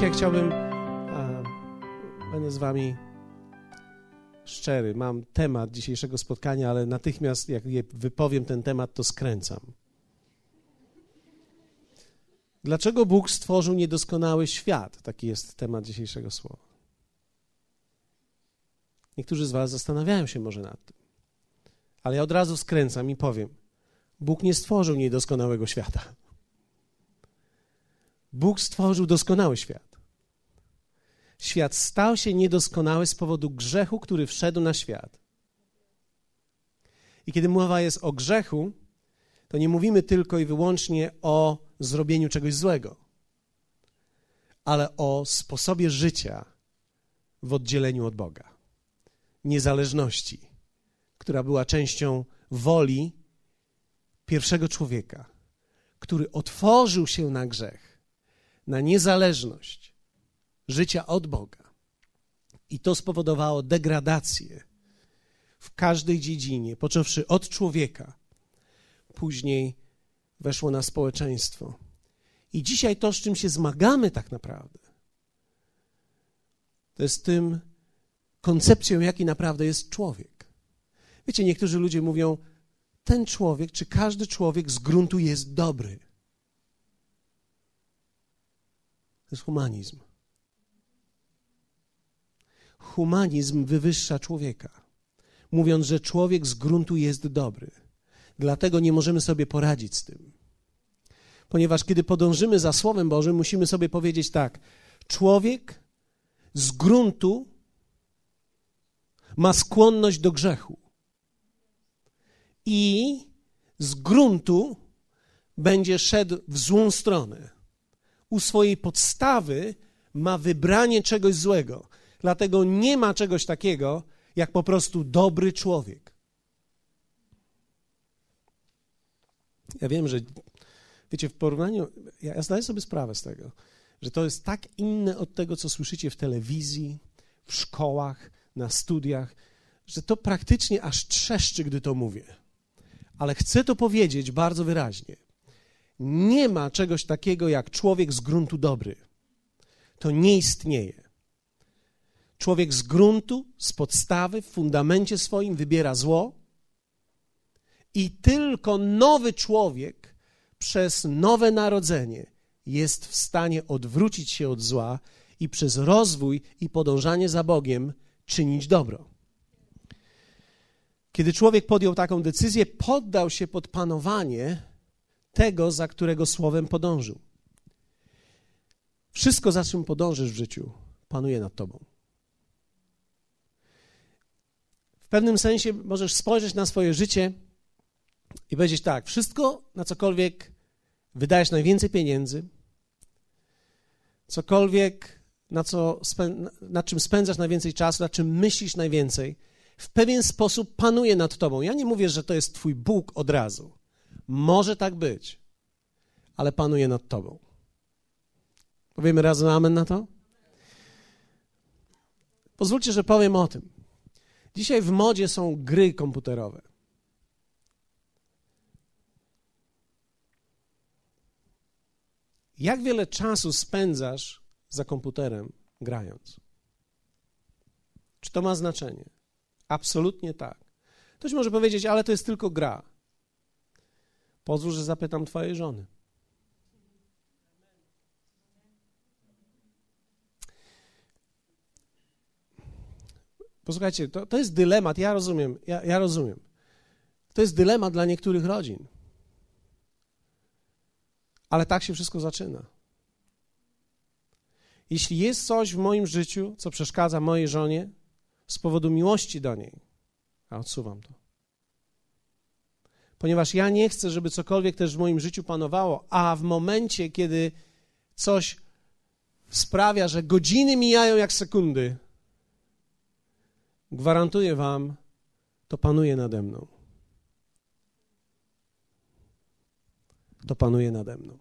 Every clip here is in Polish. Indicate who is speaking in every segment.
Speaker 1: Dzisiaj chciałbym, a, będę z Wami szczery, mam temat dzisiejszego spotkania, ale natychmiast jak wypowiem ten temat, to skręcam. Dlaczego Bóg stworzył niedoskonały świat? Taki jest temat dzisiejszego słowa. Niektórzy z Was zastanawiają się może nad tym. Ale ja od razu skręcam i powiem: Bóg nie stworzył niedoskonałego świata. Bóg stworzył doskonały świat. Świat stał się niedoskonały z powodu grzechu, który wszedł na świat. I kiedy mowa jest o grzechu, to nie mówimy tylko i wyłącznie o zrobieniu czegoś złego, ale o sposobie życia w oddzieleniu od Boga, niezależności, która była częścią woli pierwszego człowieka, który otworzył się na grzech, na niezależność życia od Boga. I to spowodowało degradację w każdej dziedzinie, począwszy od człowieka, później weszło na społeczeństwo. I dzisiaj to, z czym się zmagamy tak naprawdę, to jest tym koncepcją, jaki naprawdę jest człowiek. Wiecie, niektórzy ludzie mówią, ten człowiek, czy każdy człowiek z gruntu jest dobry. To jest humanizm. Humanizm wywyższa człowieka, mówiąc, że człowiek z gruntu jest dobry. Dlatego nie możemy sobie poradzić z tym. Ponieważ kiedy podążymy za Słowem Bożym, musimy sobie powiedzieć tak: człowiek z gruntu ma skłonność do grzechu. I z gruntu będzie szedł w złą stronę. U swojej podstawy ma wybranie czegoś złego. Dlatego nie ma czegoś takiego jak po prostu dobry człowiek. Ja wiem, że wiecie, w porównaniu, ja, ja zdaję sobie sprawę z tego, że to jest tak inne od tego, co słyszycie w telewizji, w szkołach, na studiach, że to praktycznie aż trzeszczy, gdy to mówię. Ale chcę to powiedzieć bardzo wyraźnie. Nie ma czegoś takiego jak człowiek z gruntu dobry. To nie istnieje. Człowiek z gruntu, z podstawy, w fundamencie swoim wybiera zło, i tylko nowy człowiek przez nowe narodzenie jest w stanie odwrócić się od zła i przez rozwój i podążanie za Bogiem czynić dobro. Kiedy człowiek podjął taką decyzję, poddał się pod panowanie tego, za którego słowem podążył. Wszystko, za czym podążysz w życiu, panuje nad tobą. W pewnym sensie możesz spojrzeć na swoje życie i powiedzieć tak: wszystko, na cokolwiek wydajesz najwięcej pieniędzy, cokolwiek, na, co na czym spędzasz najwięcej czasu, na czym myślisz najwięcej, w pewien sposób panuje nad tobą. Ja nie mówię, że to jest Twój Bóg od razu. Może tak być, ale panuje nad tobą. Powiemy razem amen na to? Pozwólcie, że powiem o tym. Dzisiaj w modzie są gry komputerowe. Jak wiele czasu spędzasz za komputerem grając? Czy to ma znaczenie? Absolutnie tak. Ktoś może powiedzieć, ale to jest tylko gra. Pozwól, że zapytam Twojej żony. Posłuchajcie, to, to jest dylemat, ja rozumiem, ja, ja rozumiem. To jest dylemat dla niektórych rodzin. Ale tak się wszystko zaczyna. Jeśli jest coś w moim życiu, co przeszkadza mojej żonie z powodu miłości do niej, a odsuwam to. Ponieważ ja nie chcę, żeby cokolwiek też w moim życiu panowało, a w momencie, kiedy coś sprawia, że godziny mijają jak sekundy, gwarantuję Wam, to panuje nade mną. to panuje nade mną.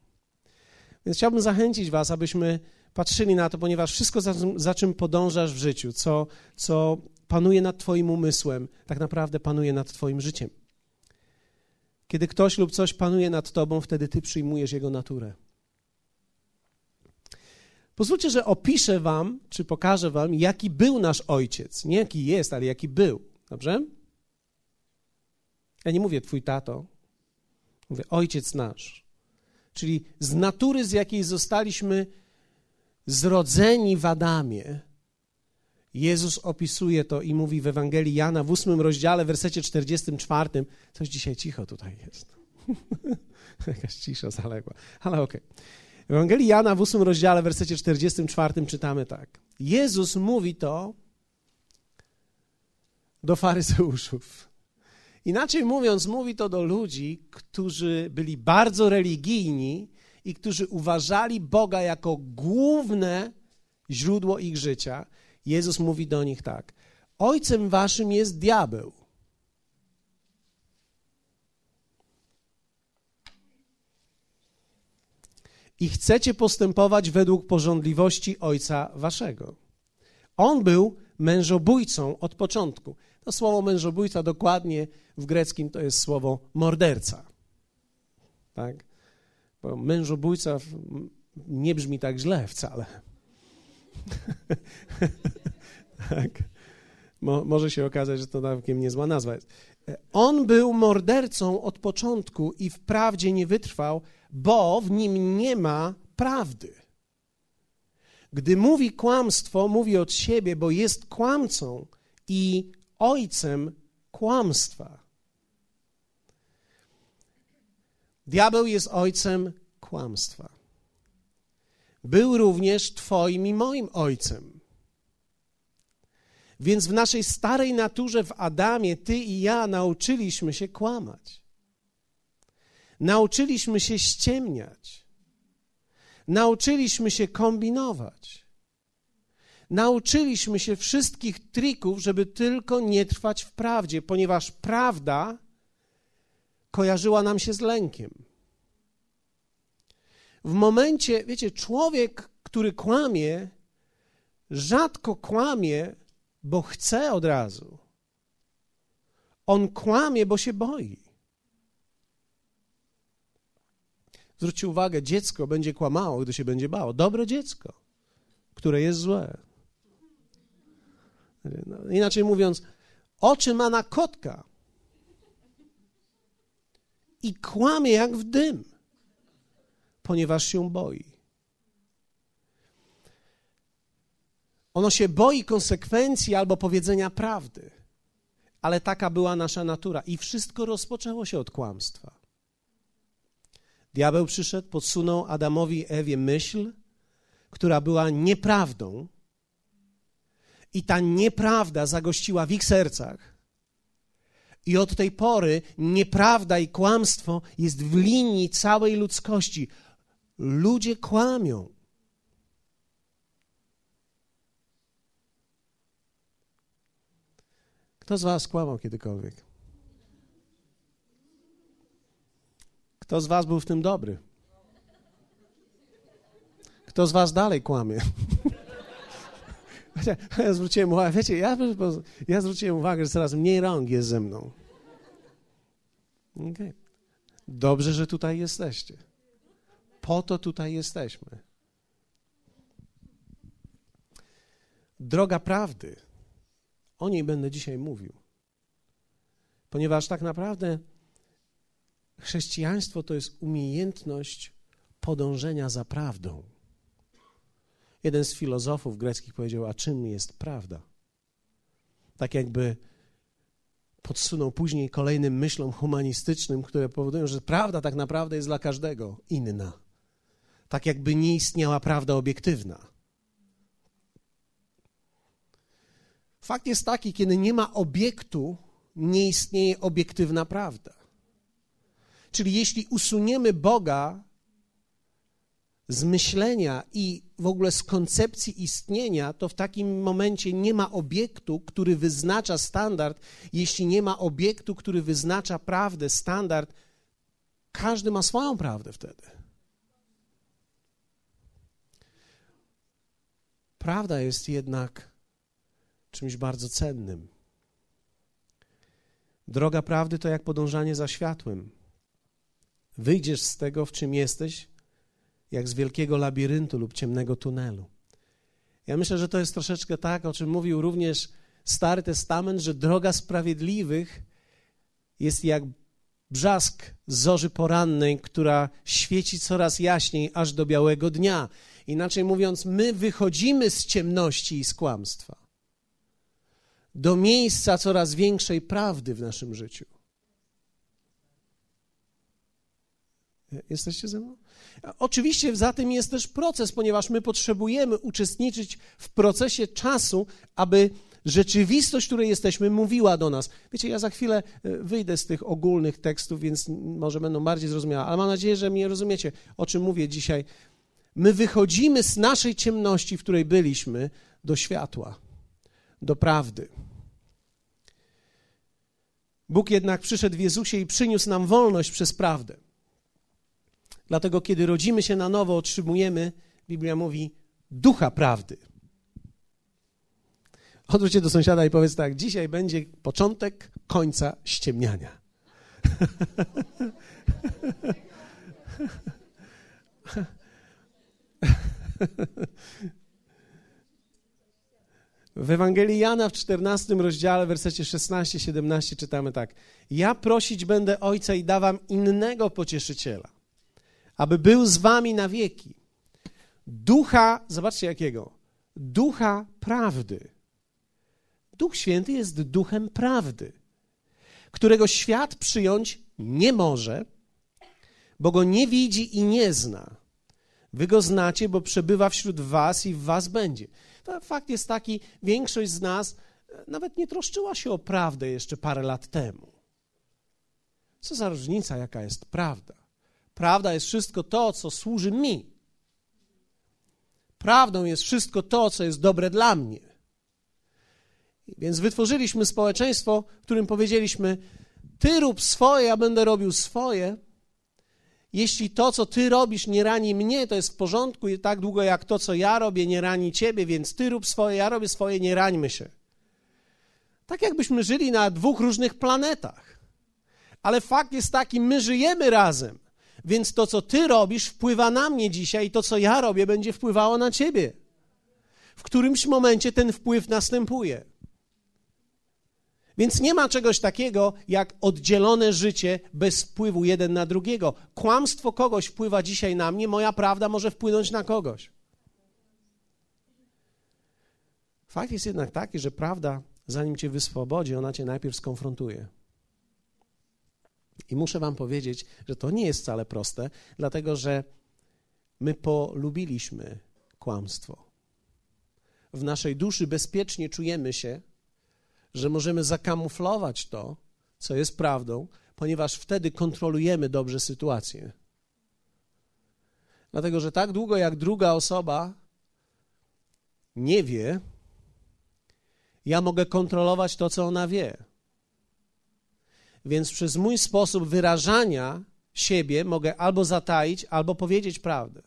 Speaker 1: Więc chciałbym zachęcić Was, abyśmy patrzyli na to, ponieważ wszystko, za, za, czym podążasz w życiu, co, co panuje nad Twoim umysłem, tak naprawdę panuje nad Twoim życiem. Kiedy ktoś lub coś panuje nad Tobą, wtedy Ty przyjmujesz jego naturę. Pozwólcie, że opiszę wam, czy pokażę wam, jaki był nasz ojciec. Nie jaki jest, ale jaki był. Dobrze? Ja nie mówię twój tato. Mówię ojciec nasz. Czyli z natury, z jakiej zostaliśmy zrodzeni w Adamie, Jezus opisuje to i mówi w Ewangelii Jana w ósmym rozdziale, wersecie 44. Coś dzisiaj cicho tutaj jest. Jakaś cisza zaległa, ale okej. Okay. Ewangelii Jana w ósmym rozdziale, w wersecie 44 czytamy tak. Jezus mówi to do faryzeuszów. Inaczej mówiąc, mówi to do ludzi, którzy byli bardzo religijni i którzy uważali Boga jako główne źródło ich życia. Jezus mówi do nich tak: Ojcem waszym jest diabeł. I chcecie postępować według porządliwości ojca waszego. On był mężobójcą od początku. To słowo mężobójca dokładnie w greckim to jest słowo morderca. Tak? Bo mężobójca nie brzmi tak źle wcale. tak. Mo, może się okazać, że to całkiem niezła nazwa jest. On był mordercą od początku i wprawdzie nie wytrwał, bo w nim nie ma prawdy. Gdy mówi kłamstwo, mówi od siebie, bo jest kłamcą i ojcem kłamstwa. Diabeł jest ojcem kłamstwa. Był również Twoim i moim ojcem. Więc w naszej starej naturze, w Adamie, Ty i ja nauczyliśmy się kłamać. Nauczyliśmy się ściemniać. Nauczyliśmy się kombinować. Nauczyliśmy się wszystkich trików, żeby tylko nie trwać w prawdzie, ponieważ prawda kojarzyła nam się z lękiem. W momencie, wiecie, człowiek, który kłamie, rzadko kłamie, bo chce od razu. On kłamie, bo się boi. Zwróćcie uwagę, dziecko będzie kłamało, gdy się będzie bało. Dobre dziecko, które jest złe. No, inaczej mówiąc, oczy ma na kotka i kłamie jak w dym, ponieważ się boi. Ono się boi konsekwencji albo powiedzenia prawdy, ale taka była nasza natura i wszystko rozpoczęło się od kłamstwa. Diabeł przyszedł, podsunął Adamowi Ewie myśl, która była nieprawdą, i ta nieprawda zagościła w ich sercach. I od tej pory nieprawda i kłamstwo jest w linii całej ludzkości. Ludzie kłamią. Kto z Was kłamał kiedykolwiek? Kto z Was był w tym dobry? Kto z Was dalej kłamie? Ja zwróciłem uwagę, wiecie, ja, ja zwróciłem uwagę, że coraz mniej rąk jest ze mną. Okay. Dobrze, że tutaj jesteście. Po to tutaj jesteśmy. Droga prawdy. O niej będę dzisiaj mówił. Ponieważ tak naprawdę chrześcijaństwo to jest umiejętność podążenia za prawdą. Jeden z filozofów greckich powiedział: A czym jest prawda? Tak jakby podsunął później kolejnym myślom humanistycznym, które powodują, że prawda tak naprawdę jest dla każdego inna. Tak jakby nie istniała prawda obiektywna. Fakt jest taki, kiedy nie ma obiektu, nie istnieje obiektywna prawda. Czyli jeśli usuniemy Boga z myślenia i w ogóle z koncepcji istnienia, to w takim momencie nie ma obiektu, który wyznacza standard. Jeśli nie ma obiektu, który wyznacza prawdę, standard, każdy ma swoją prawdę wtedy. Prawda jest jednak czymś bardzo cennym. Droga prawdy to jak podążanie za światłem. Wyjdziesz z tego, w czym jesteś, jak z wielkiego labiryntu lub ciemnego tunelu. Ja myślę, że to jest troszeczkę tak, o czym mówił również Stary Testament, że droga sprawiedliwych jest jak brzask zorzy porannej, która świeci coraz jaśniej aż do białego dnia. Inaczej mówiąc, my wychodzimy z ciemności i z kłamstwa do miejsca coraz większej prawdy w naszym życiu. Jesteście ze mną? Oczywiście za tym jest też proces, ponieważ my potrzebujemy uczestniczyć w procesie czasu, aby rzeczywistość, w której jesteśmy, mówiła do nas. Wiecie, ja za chwilę e, wyjdę z tych ogólnych tekstów, więc może będą bardziej zrozumiałe, ale mam nadzieję, że mnie rozumiecie, o czym mówię dzisiaj. My wychodzimy z naszej ciemności, w której byliśmy, do światła, do prawdy. Bóg jednak przyszedł w Jezusie i przyniósł nam wolność przez prawdę. Dlatego, kiedy rodzimy się na nowo, otrzymujemy, Biblia mówi, ducha prawdy. Odwróć się do sąsiada i powiedz tak: dzisiaj będzie początek końca ściemniania. W Ewangelii Jana w 14 rozdziale, wersecie 16-17 czytamy tak: Ja prosić będę Ojca i dawam innego pocieszyciela, aby był z wami na wieki. Ducha, zobaczcie jakiego? Ducha prawdy Duch Święty jest duchem prawdy, którego świat przyjąć nie może, bo go nie widzi i nie zna. Wy go znacie, bo przebywa wśród was i w was będzie. Fakt jest taki, większość z nas nawet nie troszczyła się o prawdę jeszcze parę lat temu. Co za różnica, jaka jest prawda? Prawda jest wszystko to, co służy mi. Prawdą jest wszystko to, co jest dobre dla mnie. Więc wytworzyliśmy społeczeństwo, w którym powiedzieliśmy: Ty rób swoje, ja będę robił swoje. Jeśli to, co ty robisz, nie rani mnie, to jest w porządku, i tak długo jak to, co ja robię, nie rani ciebie, więc ty rób swoje, ja robię swoje, nie rańmy się. Tak jakbyśmy żyli na dwóch różnych planetach. Ale fakt jest taki, my żyjemy razem, więc to, co ty robisz, wpływa na mnie dzisiaj, i to, co ja robię, będzie wpływało na ciebie. W którymś momencie ten wpływ następuje. Więc nie ma czegoś takiego jak oddzielone życie bez wpływu jeden na drugiego. Kłamstwo kogoś wpływa dzisiaj na mnie, moja prawda może wpłynąć na kogoś. Fakt jest jednak taki, że prawda, zanim cię wyswobodzi, ona cię najpierw skonfrontuje. I muszę wam powiedzieć, że to nie jest wcale proste, dlatego że my polubiliśmy kłamstwo. W naszej duszy bezpiecznie czujemy się, że możemy zakamuflować to, co jest prawdą, ponieważ wtedy kontrolujemy dobrze sytuację. Dlatego, że tak długo jak druga osoba nie wie, ja mogę kontrolować to, co ona wie. Więc przez mój sposób wyrażania siebie mogę albo zataić, albo powiedzieć prawdę.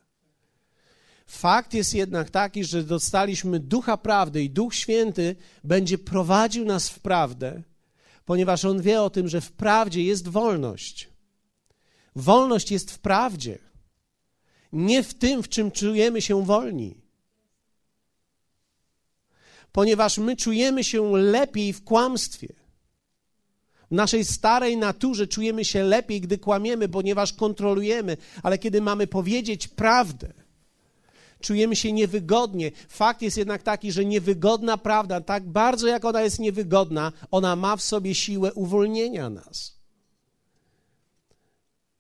Speaker 1: Fakt jest jednak taki, że dostaliśmy ducha prawdy i Duch Święty będzie prowadził nas w prawdę, ponieważ On wie o tym, że w prawdzie jest wolność. Wolność jest w prawdzie, nie w tym, w czym czujemy się wolni. Ponieważ my czujemy się lepiej w kłamstwie. W naszej starej naturze czujemy się lepiej, gdy kłamiemy, ponieważ kontrolujemy, ale kiedy mamy powiedzieć prawdę, czujemy się niewygodnie. Fakt jest jednak taki, że niewygodna prawda, tak bardzo jak ona jest niewygodna, ona ma w sobie siłę uwolnienia nas.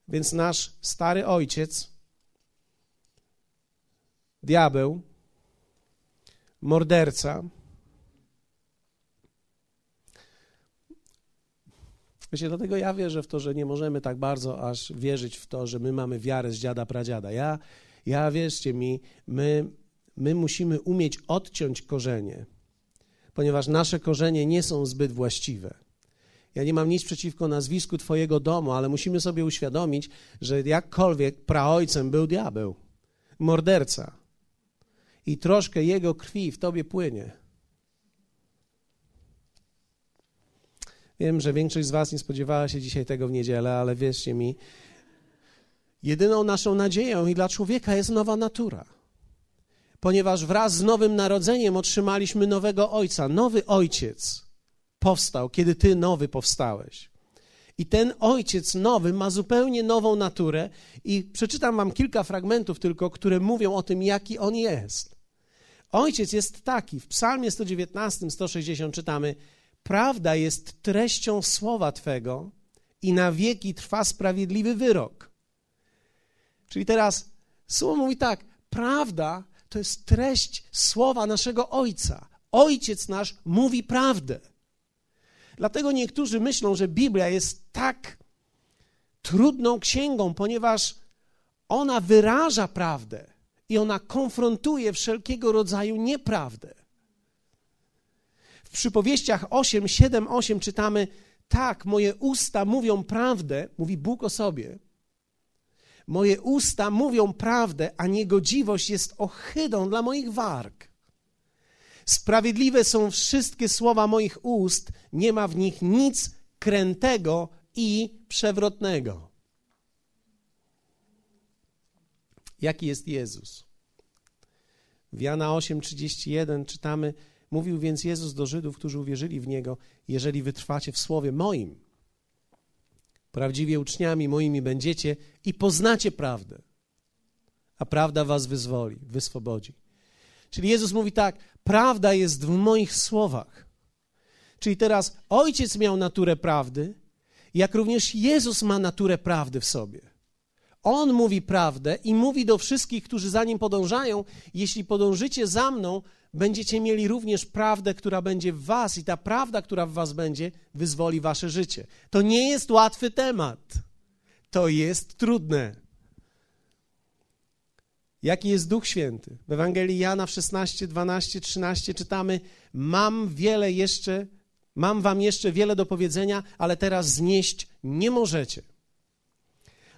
Speaker 1: Więc nasz stary ojciec, diabeł, morderca, Wiecie, dlatego ja wierzę w to, że nie możemy tak bardzo aż wierzyć w to, że my mamy wiarę z dziada pradziada. Ja ja wierzcie mi, my, my musimy umieć odciąć korzenie, ponieważ nasze korzenie nie są zbyt właściwe. Ja nie mam nic przeciwko nazwisku Twojego domu, ale musimy sobie uświadomić, że jakkolwiek praojcem był diabeł, morderca i troszkę jego krwi w Tobie płynie. Wiem, że większość z Was nie spodziewała się dzisiaj tego w niedzielę, ale wierzcie mi, Jedyną naszą nadzieją i dla człowieka jest nowa natura. ponieważ wraz z nowym narodzeniem otrzymaliśmy nowego ojca. Nowy ojciec powstał, kiedy ty nowy powstałeś. I ten ojciec nowy ma zupełnie nową naturę, i przeczytam wam kilka fragmentów tylko, które mówią o tym, jaki on jest. Ojciec jest taki. W Psalmie 119, 160 czytamy: Prawda jest treścią słowa Twego i na wieki trwa sprawiedliwy wyrok. Czyli teraz słowo mówi tak: Prawda to jest treść słowa naszego Ojca. Ojciec nasz mówi prawdę. Dlatego niektórzy myślą, że Biblia jest tak trudną księgą, ponieważ ona wyraża prawdę i ona konfrontuje wszelkiego rodzaju nieprawdę. Przypowieściach 8, 7, 8 czytamy: Tak, moje usta mówią prawdę, mówi Bóg o sobie. Moje usta mówią prawdę, a niegodziwość jest ohydą dla moich warg. Sprawiedliwe są wszystkie słowa moich ust, nie ma w nich nic krętego i przewrotnego. Jaki jest Jezus? W Jana 8:31 czytamy: Mówił więc Jezus do Żydów, którzy uwierzyli w niego: Jeżeli wytrwacie w słowie moim, prawdziwie uczniami moimi będziecie i poznacie prawdę, a prawda was wyzwoli, wyswobodzi. Czyli Jezus mówi tak: Prawda jest w moich słowach. Czyli teraz ojciec miał naturę prawdy, jak również Jezus ma naturę prawdy w sobie. On mówi prawdę i mówi do wszystkich, którzy za nim podążają: Jeśli podążycie za mną, będziecie mieli również prawdę, która będzie w Was, i ta prawda, która w Was będzie, wyzwoli Wasze życie. To nie jest łatwy temat. To jest trudne. Jaki jest Duch Święty? W Ewangelii Jana w 16, 12, 13 czytamy: Mam wiele jeszcze, mam wam jeszcze wiele do powiedzenia, ale teraz znieść nie możecie.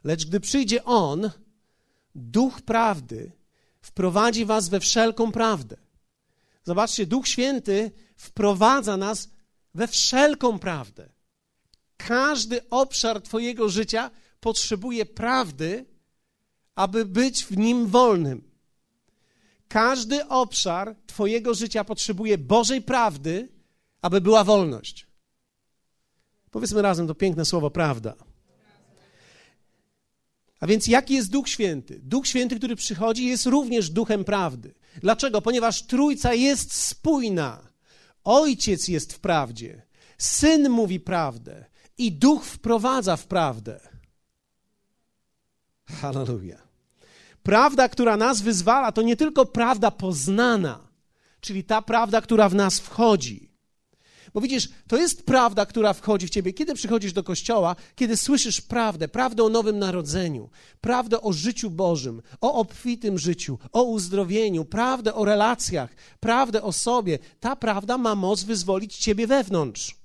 Speaker 1: Lecz gdy przyjdzie On, Duch Prawdy, wprowadzi was we wszelką prawdę. Zobaczcie, Duch Święty wprowadza nas we wszelką prawdę. Każdy obszar Twojego życia potrzebuje prawdy, aby być w nim wolnym. Każdy obszar Twojego życia potrzebuje Bożej prawdy, aby była wolność. Powiedzmy razem to piękne słowo prawda. A więc jaki jest Duch Święty? Duch Święty, który przychodzi, jest również duchem prawdy. Dlaczego? Ponieważ Trójca jest spójna. Ojciec jest w prawdzie, Syn mówi prawdę i Duch wprowadza w prawdę. Hallelujah. Prawda, która nas wyzwala, to nie tylko prawda poznana, czyli ta prawda, która w nas wchodzi. Bo widzisz, to jest prawda, która wchodzi w ciebie. Kiedy przychodzisz do kościoła, kiedy słyszysz prawdę, prawdę o nowym narodzeniu, prawdę o życiu Bożym, o obfitym życiu, o uzdrowieniu, prawdę o relacjach, prawdę o sobie, ta prawda ma moc wyzwolić ciebie wewnątrz.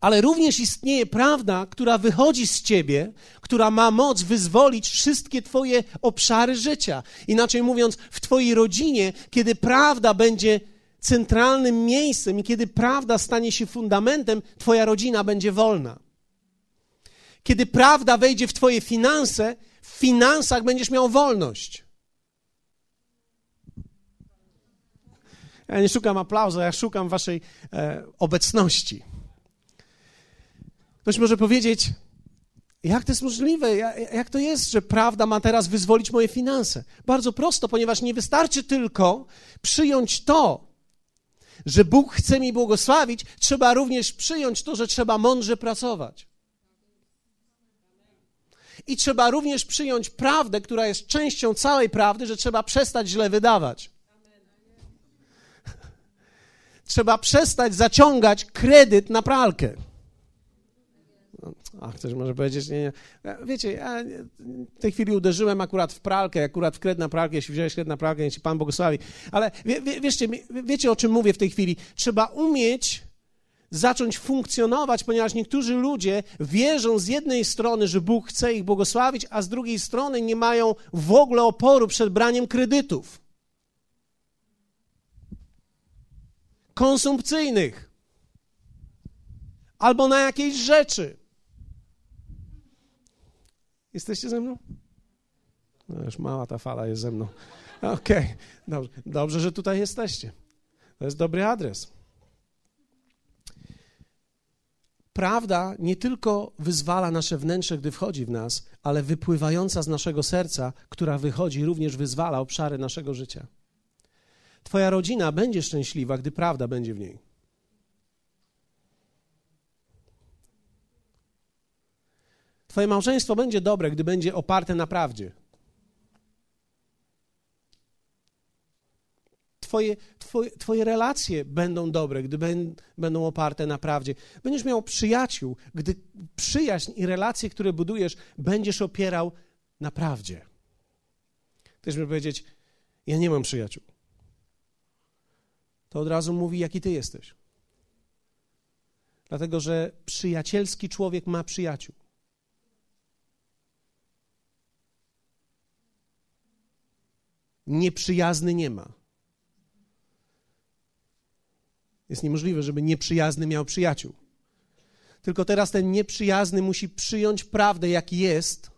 Speaker 1: Ale również istnieje prawda, która wychodzi z ciebie, która ma moc wyzwolić wszystkie twoje obszary życia. Inaczej mówiąc, w twojej rodzinie, kiedy prawda będzie centralnym miejscem i kiedy prawda stanie się fundamentem, Twoja rodzina będzie wolna. Kiedy prawda wejdzie w Twoje finanse, w finansach będziesz miał wolność. Ja nie szukam aplauzu, ja szukam Waszej e, obecności. Ktoś może powiedzieć, jak to jest możliwe? Jak to jest, że prawda ma teraz wyzwolić moje finanse? Bardzo prosto, ponieważ nie wystarczy tylko przyjąć to, że Bóg chce mi błogosławić, trzeba również przyjąć to, że trzeba mądrze pracować. I trzeba również przyjąć prawdę, która jest częścią całej prawdy, że trzeba przestać źle wydawać. Trzeba przestać zaciągać kredyt na pralkę. A ktoś może powiedzieć, nie, nie. Wiecie, ja w tej chwili uderzyłem akurat w pralkę, akurat w kred na pralkę, jeśli wziąłeś kred na pralkę, jeśli Pan błogosławi. Ale wie, wie, wiecie, wiecie, o czym mówię w tej chwili. Trzeba umieć zacząć funkcjonować, ponieważ niektórzy ludzie wierzą z jednej strony, że Bóg chce ich błogosławić, a z drugiej strony nie mają w ogóle oporu przed braniem kredytów. Konsumpcyjnych. Albo na jakieś rzeczy. Jesteście ze mną? No już mała ta fala jest ze mną. Okej, okay. dobrze. dobrze, że tutaj jesteście. To jest dobry adres. Prawda nie tylko wyzwala nasze wnętrze, gdy wchodzi w nas, ale wypływająca z naszego serca, która wychodzi, również wyzwala obszary naszego życia. Twoja rodzina będzie szczęśliwa, gdy prawda będzie w niej. Twoje małżeństwo będzie dobre, gdy będzie oparte na prawdzie. Twoje, twoje, twoje relacje będą dobre, gdy będą oparte na prawdzie. Będziesz miał przyjaciół, gdy przyjaźń i relacje, które budujesz, będziesz opierał na prawdzie. Ktoś mi powiedzieć, ja nie mam przyjaciół. To od razu mówi, jaki ty jesteś. Dlatego, że przyjacielski człowiek ma przyjaciół. Nieprzyjazny nie ma. Jest niemożliwe, żeby nieprzyjazny miał przyjaciół. Tylko teraz ten nieprzyjazny musi przyjąć prawdę, jaki jest,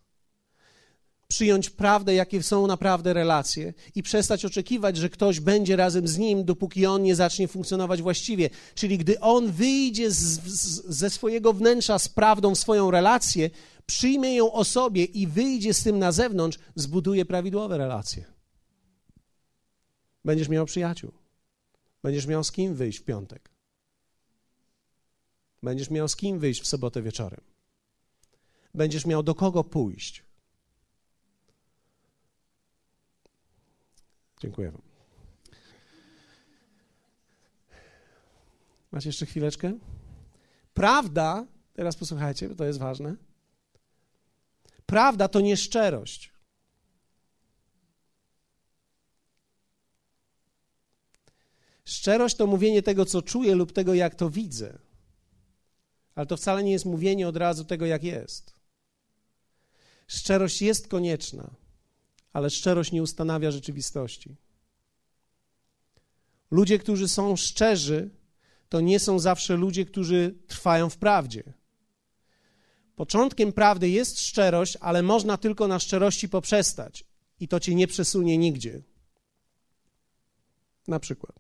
Speaker 1: przyjąć prawdę, jakie są naprawdę relacje i przestać oczekiwać, że ktoś będzie razem z nim, dopóki on nie zacznie funkcjonować właściwie. Czyli gdy on wyjdzie z, z, ze swojego wnętrza z prawdą w swoją relację, przyjmie ją o sobie i wyjdzie z tym na zewnątrz, zbuduje prawidłowe relacje. Będziesz miał przyjaciół. Będziesz miał z kim wyjść w piątek. Będziesz miał z kim wyjść w sobotę wieczorem. Będziesz miał do kogo pójść. Dziękuję Wam. Macie jeszcze chwileczkę? Prawda, teraz posłuchajcie, bo to jest ważne. Prawda to nie szczerość. To mówienie tego, co czuję lub tego, jak to widzę. Ale to wcale nie jest mówienie od razu tego, jak jest. Szczerość jest konieczna, ale szczerość nie ustanawia rzeczywistości. Ludzie, którzy są szczerzy, to nie są zawsze ludzie, którzy trwają w prawdzie. Początkiem prawdy jest szczerość, ale można tylko na szczerości poprzestać i to cię nie przesunie nigdzie. Na przykład.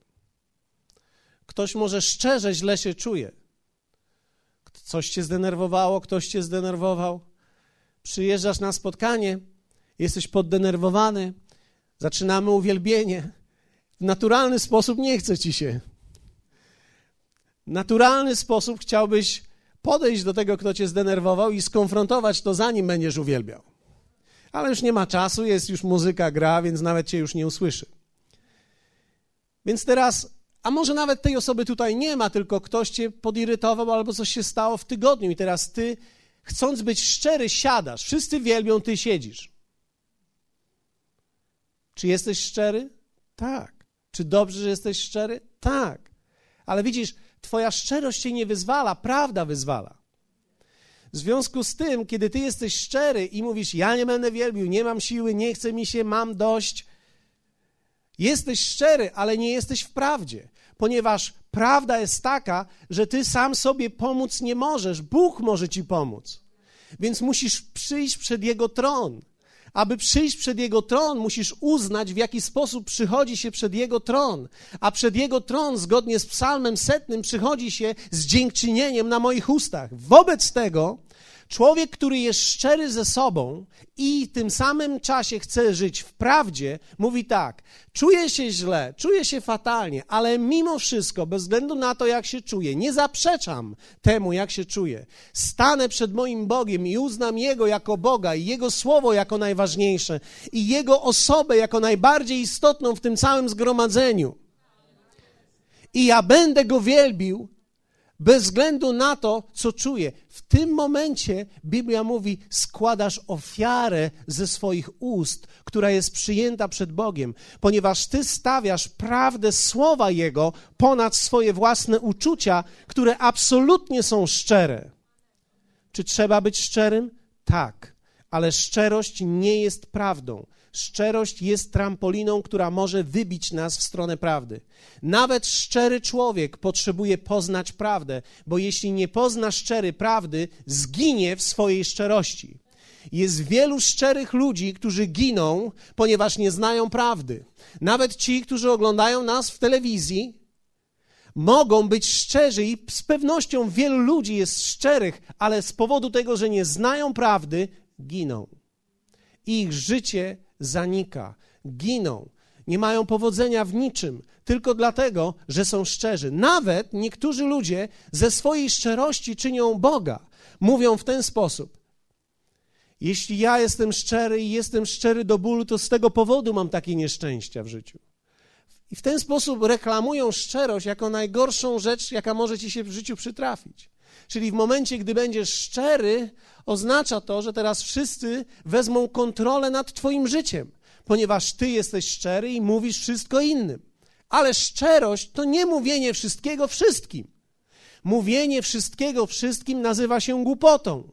Speaker 1: Ktoś może szczerze źle się czuje. Coś cię zdenerwowało, ktoś cię zdenerwował. Przyjeżdżasz na spotkanie, jesteś poddenerwowany, zaczynamy uwielbienie. W naturalny sposób nie chce ci się. W naturalny sposób chciałbyś podejść do tego, kto cię zdenerwował i skonfrontować to, zanim będziesz uwielbiał. Ale już nie ma czasu, jest już muzyka gra, więc nawet cię już nie usłyszy. Więc teraz a może nawet tej osoby tutaj nie ma, tylko ktoś cię podirytował albo coś się stało w tygodniu i teraz ty, chcąc być szczery, siadasz. Wszyscy wielbią, ty siedzisz. Czy jesteś szczery? Tak. Czy dobrze, że jesteś szczery? Tak. Ale widzisz, twoja szczerość cię nie wyzwala, prawda wyzwala. W związku z tym, kiedy ty jesteś szczery i mówisz, ja nie będę wielbił, nie mam siły, nie chce mi się, mam dość, Jesteś szczery, ale nie jesteś w prawdzie, ponieważ prawda jest taka, że ty sam sobie pomóc nie możesz. Bóg może ci pomóc. Więc musisz przyjść przed Jego tron. Aby przyjść przed Jego tron, musisz uznać, w jaki sposób przychodzi się przed Jego tron. A przed Jego tron, zgodnie z Psalmem setnym, przychodzi się z dziękczynieniem na moich ustach. Wobec tego Człowiek, który jest szczery ze sobą i tym samym czasie chce żyć w prawdzie, mówi tak: czuję się źle, czuję się fatalnie, ale mimo wszystko, bez względu na to, jak się czuję, nie zaprzeczam temu, jak się czuję. Stanę przed moim Bogiem i uznam Jego jako Boga i Jego słowo jako najważniejsze i Jego osobę jako najbardziej istotną w tym całym zgromadzeniu. I ja będę Go wielbił bez względu na to, co czuje. W tym momencie Biblia mówi: składasz ofiarę ze swoich ust, która jest przyjęta przed Bogiem, ponieważ ty stawiasz prawdę słowa Jego ponad swoje własne uczucia, które absolutnie są szczere. Czy trzeba być szczerym? Tak, ale szczerość nie jest prawdą. Szczerość jest trampoliną, która może wybić nas w stronę prawdy. Nawet szczery człowiek potrzebuje poznać prawdę, bo jeśli nie pozna szczery prawdy, zginie w swojej szczerości. Jest wielu szczerych ludzi, którzy giną, ponieważ nie znają prawdy. Nawet ci, którzy oglądają nas w telewizji, mogą być szczerzy i z pewnością wielu ludzi jest szczerych, ale z powodu tego, że nie znają prawdy, giną. Ich życie zanika, giną, nie mają powodzenia w niczym, tylko dlatego, że są szczerzy. Nawet niektórzy ludzie ze swojej szczerości czynią Boga. Mówią w ten sposób: Jeśli ja jestem szczery i jestem szczery do bólu, to z tego powodu mam takie nieszczęścia w życiu. I w ten sposób reklamują szczerość jako najgorszą rzecz, jaka może ci się w życiu przytrafić. Czyli w momencie, gdy będziesz szczery, oznacza to, że teraz wszyscy wezmą kontrolę nad Twoim życiem, ponieważ Ty jesteś szczery i mówisz wszystko innym. Ale szczerość to nie mówienie wszystkiego wszystkim. Mówienie wszystkiego wszystkim nazywa się głupotą.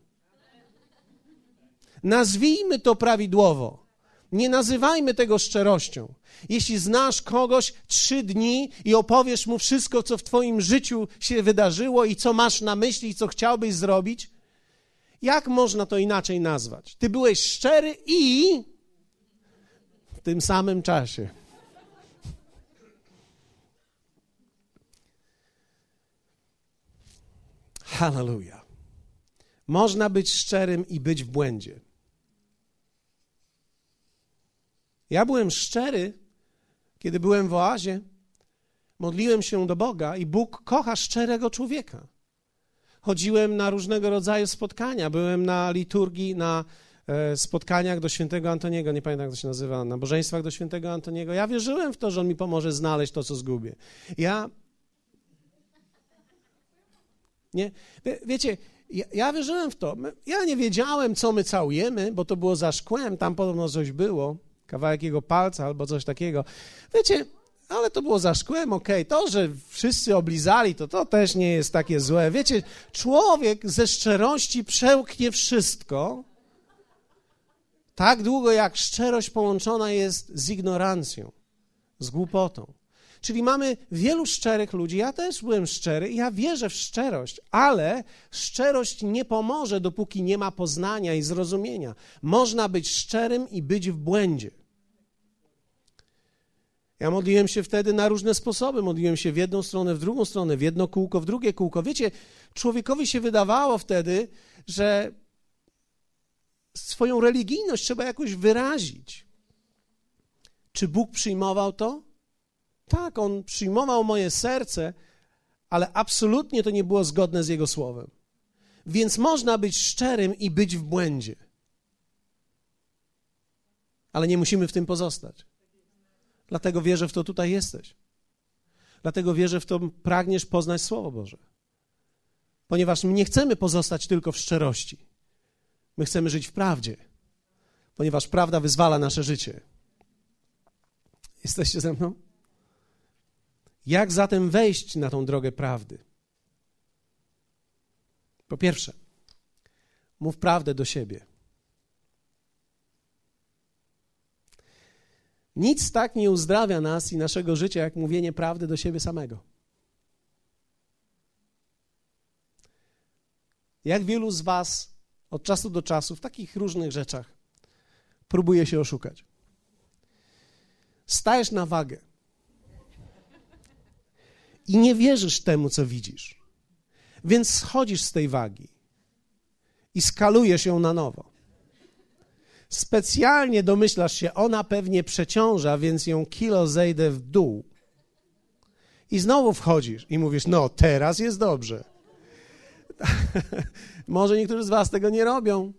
Speaker 1: Nazwijmy to prawidłowo. Nie nazywajmy tego szczerością. Jeśli znasz kogoś trzy dni i opowiesz mu wszystko, co w Twoim życiu się wydarzyło i co masz na myśli i co chciałbyś zrobić, jak można to inaczej nazwać? Ty byłeś szczery i w tym samym czasie. Hallelujah. Można być szczerym i być w błędzie. Ja byłem szczery, kiedy byłem w oazie, modliłem się do Boga i Bóg kocha szczerego człowieka. Chodziłem na różnego rodzaju spotkania, byłem na liturgii, na e, spotkaniach do świętego Antoniego, nie pamiętam jak to się nazywa, na bożeństwach do świętego Antoniego. Ja wierzyłem w to, że on mi pomoże znaleźć to, co zgubię. Ja. Nie, Wie, wiecie, ja, ja wierzyłem w to. Ja nie wiedziałem, co my całujemy, bo to było za szkłem, tam podobno coś było kawałek jego palca albo coś takiego. Wiecie, ale to było za szkłem, okej. Okay. To, że wszyscy oblizali, to to też nie jest takie złe. Wiecie, człowiek ze szczerości przełknie wszystko, tak długo jak szczerość połączona jest z ignorancją, z głupotą. Czyli mamy wielu szczerych ludzi. Ja też byłem szczery ja wierzę w szczerość, ale szczerość nie pomoże, dopóki nie ma poznania i zrozumienia. Można być szczerym i być w błędzie. Ja modliłem się wtedy na różne sposoby. Modliłem się w jedną stronę, w drugą stronę, w jedno kółko, w drugie kółko. Wiecie, człowiekowi się wydawało wtedy, że swoją religijność trzeba jakoś wyrazić. Czy Bóg przyjmował to? Tak, on przyjmował moje serce, ale absolutnie to nie było zgodne z jego słowem. Więc można być szczerym i być w błędzie. Ale nie musimy w tym pozostać. Dlatego wierzę w to, tutaj jesteś. Dlatego wierzę w to, pragniesz poznać Słowo Boże. Ponieważ my nie chcemy pozostać tylko w szczerości. My chcemy żyć w prawdzie, ponieważ prawda wyzwala nasze życie. Jesteście ze mną? Jak zatem wejść na tą drogę prawdy? Po pierwsze, mów prawdę do siebie. Nic tak nie uzdrawia nas i naszego życia, jak mówienie prawdy do siebie samego. Jak wielu z Was od czasu do czasu w takich różnych rzeczach próbuje się oszukać? Stajesz na wagę i nie wierzysz temu, co widzisz. Więc schodzisz z tej wagi i skalujesz ją na nowo. Specjalnie domyślasz się, ona pewnie przeciąża, więc ją kilo zejdę w dół. I znowu wchodzisz i mówisz: No, teraz jest dobrze. Może niektórzy z Was tego nie robią,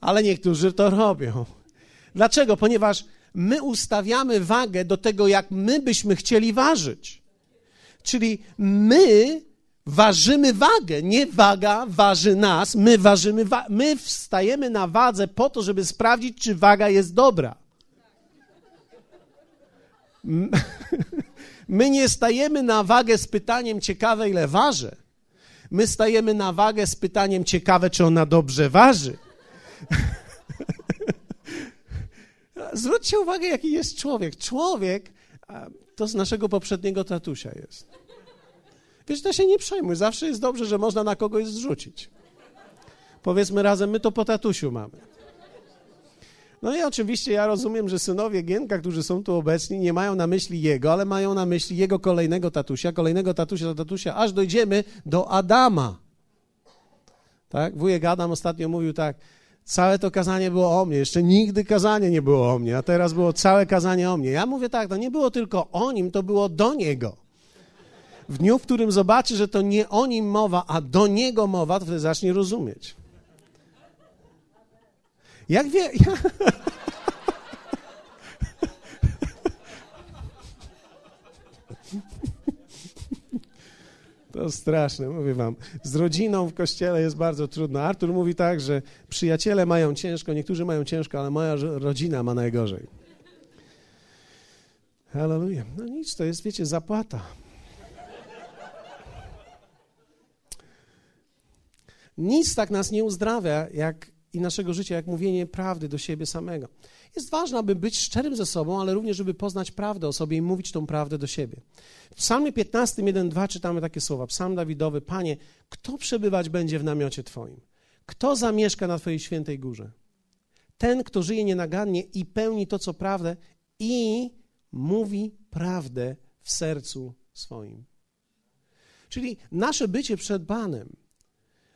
Speaker 1: ale niektórzy to robią. Dlaczego? Ponieważ my ustawiamy wagę do tego, jak my byśmy chcieli ważyć. Czyli my ważymy wagę, nie waga waży nas, my ważymy, wa my wstajemy na wadze po to, żeby sprawdzić, czy waga jest dobra. My nie stajemy na wagę z pytaniem ciekawe, ile waży. My stajemy na wagę z pytaniem ciekawe, czy ona dobrze waży. Zwróćcie uwagę, jaki jest człowiek. Człowiek to z naszego poprzedniego tatusia jest. Wiesz, to się nie przejmuj. Zawsze jest dobrze, że można na kogoś zrzucić. Powiedzmy razem, my to po tatusiu mamy. No i oczywiście ja rozumiem, że synowie Gienka, którzy są tu obecni, nie mają na myśli jego, ale mają na myśli jego kolejnego tatusia, kolejnego tatusia, tatusia, aż dojdziemy do Adama. Tak? Wujek Adam ostatnio mówił tak, całe to kazanie było o mnie, jeszcze nigdy kazanie nie było o mnie, a teraz było całe kazanie o mnie. Ja mówię tak, to nie było tylko o nim, to było do niego. W dniu, w którym zobaczy, że to nie o nim mowa, a do niego mowa, to wtedy zacznie rozumieć. Jak wie... Ja... To straszne, mówię wam. Z rodziną w kościele jest bardzo trudno. Artur mówi tak, że przyjaciele mają ciężko, niektórzy mają ciężko, ale moja rodzina ma najgorzej. Hallelujah. No nic, to jest, wiecie, zapłata. Nic tak nas nie uzdrawia, jak i naszego życia, jak mówienie prawdy do siebie samego. Jest ważne, aby być szczerym ze sobą, ale również, żeby poznać prawdę o sobie i mówić tą prawdę do siebie. W psalmie 15, 1, 2 czytamy takie słowa. Psalm Dawidowy, Panie, kto przebywać będzie w namiocie Twoim? Kto zamieszka na Twojej świętej górze? Ten, kto żyje nienagannie i pełni to, co prawdę i mówi prawdę w sercu swoim. Czyli nasze bycie przed Panem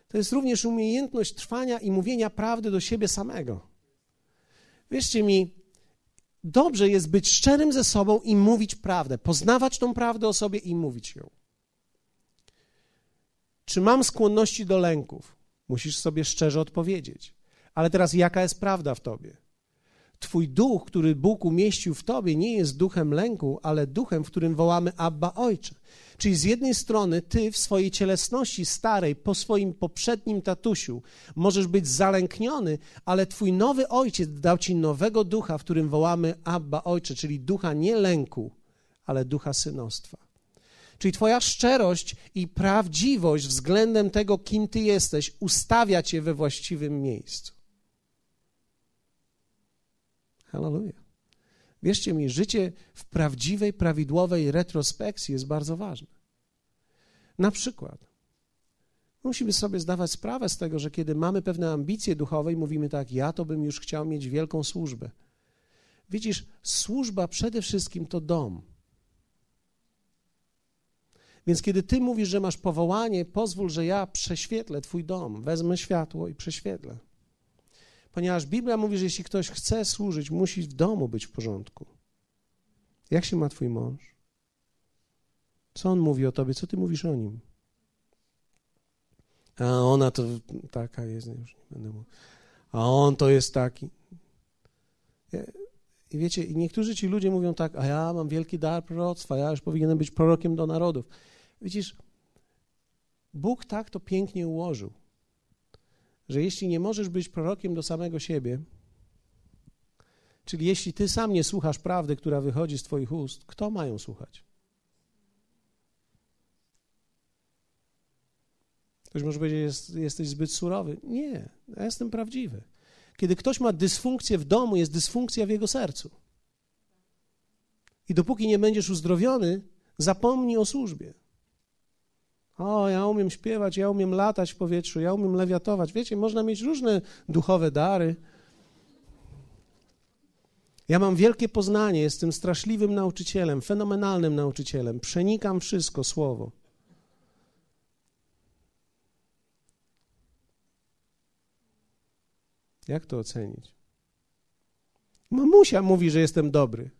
Speaker 1: to jest również umiejętność trwania i mówienia prawdy do siebie samego. Wierzcie mi, dobrze jest być szczerym ze sobą i mówić prawdę, poznawać tą prawdę o sobie i mówić ją. Czy mam skłonności do lęków? Musisz sobie szczerze odpowiedzieć. Ale teraz, jaka jest prawda w tobie? Twój duch, który Bóg umieścił w tobie, nie jest duchem lęku, ale duchem, w którym wołamy Abba Ojcze. Czyli z jednej strony ty w swojej cielesności starej, po swoim poprzednim tatusiu, możesz być zalękniony, ale twój nowy ojciec dał ci nowego ducha, w którym wołamy Abba Ojcze, czyli ducha nie lęku, ale ducha synostwa. Czyli Twoja szczerość i prawdziwość względem tego, kim Ty jesteś, ustawia Cię we właściwym miejscu. Hallelujah. Wierzcie mi, życie w prawdziwej, prawidłowej retrospekcji jest bardzo ważne. Na przykład, musimy sobie zdawać sprawę z tego, że kiedy mamy pewne ambicje duchowe i mówimy tak, ja to bym już chciał mieć wielką służbę. Widzisz, służba przede wszystkim to dom. Więc kiedy ty mówisz, że masz powołanie, pozwól, że ja prześwietlę twój dom, wezmę światło i prześwietlę ponieważ Biblia mówi, że jeśli ktoś chce służyć, musi w domu być w porządku. Jak się ma twój mąż? Co on mówi o tobie? Co ty mówisz o nim? A ona to taka jest, już nie będę mówił. A on to jest taki. I wiecie, niektórzy ci ludzie mówią tak, a ja mam wielki dar proroctwa, ja już powinienem być prorokiem do narodów. Widzisz, Bóg tak to pięknie ułożył że jeśli nie możesz być prorokiem do samego siebie, czyli jeśli ty sam nie słuchasz prawdy, która wychodzi z twoich ust, kto mają słuchać? Ktoś może powiedzieć, jest, jesteś zbyt surowy. Nie, ja jestem prawdziwy. Kiedy ktoś ma dysfunkcję w domu, jest dysfunkcja w jego sercu. I dopóki nie będziesz uzdrowiony, zapomnij o służbie. O, ja umiem śpiewać, ja umiem latać w powietrzu, ja umiem lewiatować. Wiecie, można mieć różne duchowe dary. Ja mam wielkie poznanie, jestem straszliwym nauczycielem, fenomenalnym nauczycielem. Przenikam wszystko słowo. Jak to ocenić? Mamusia mówi, że jestem dobry.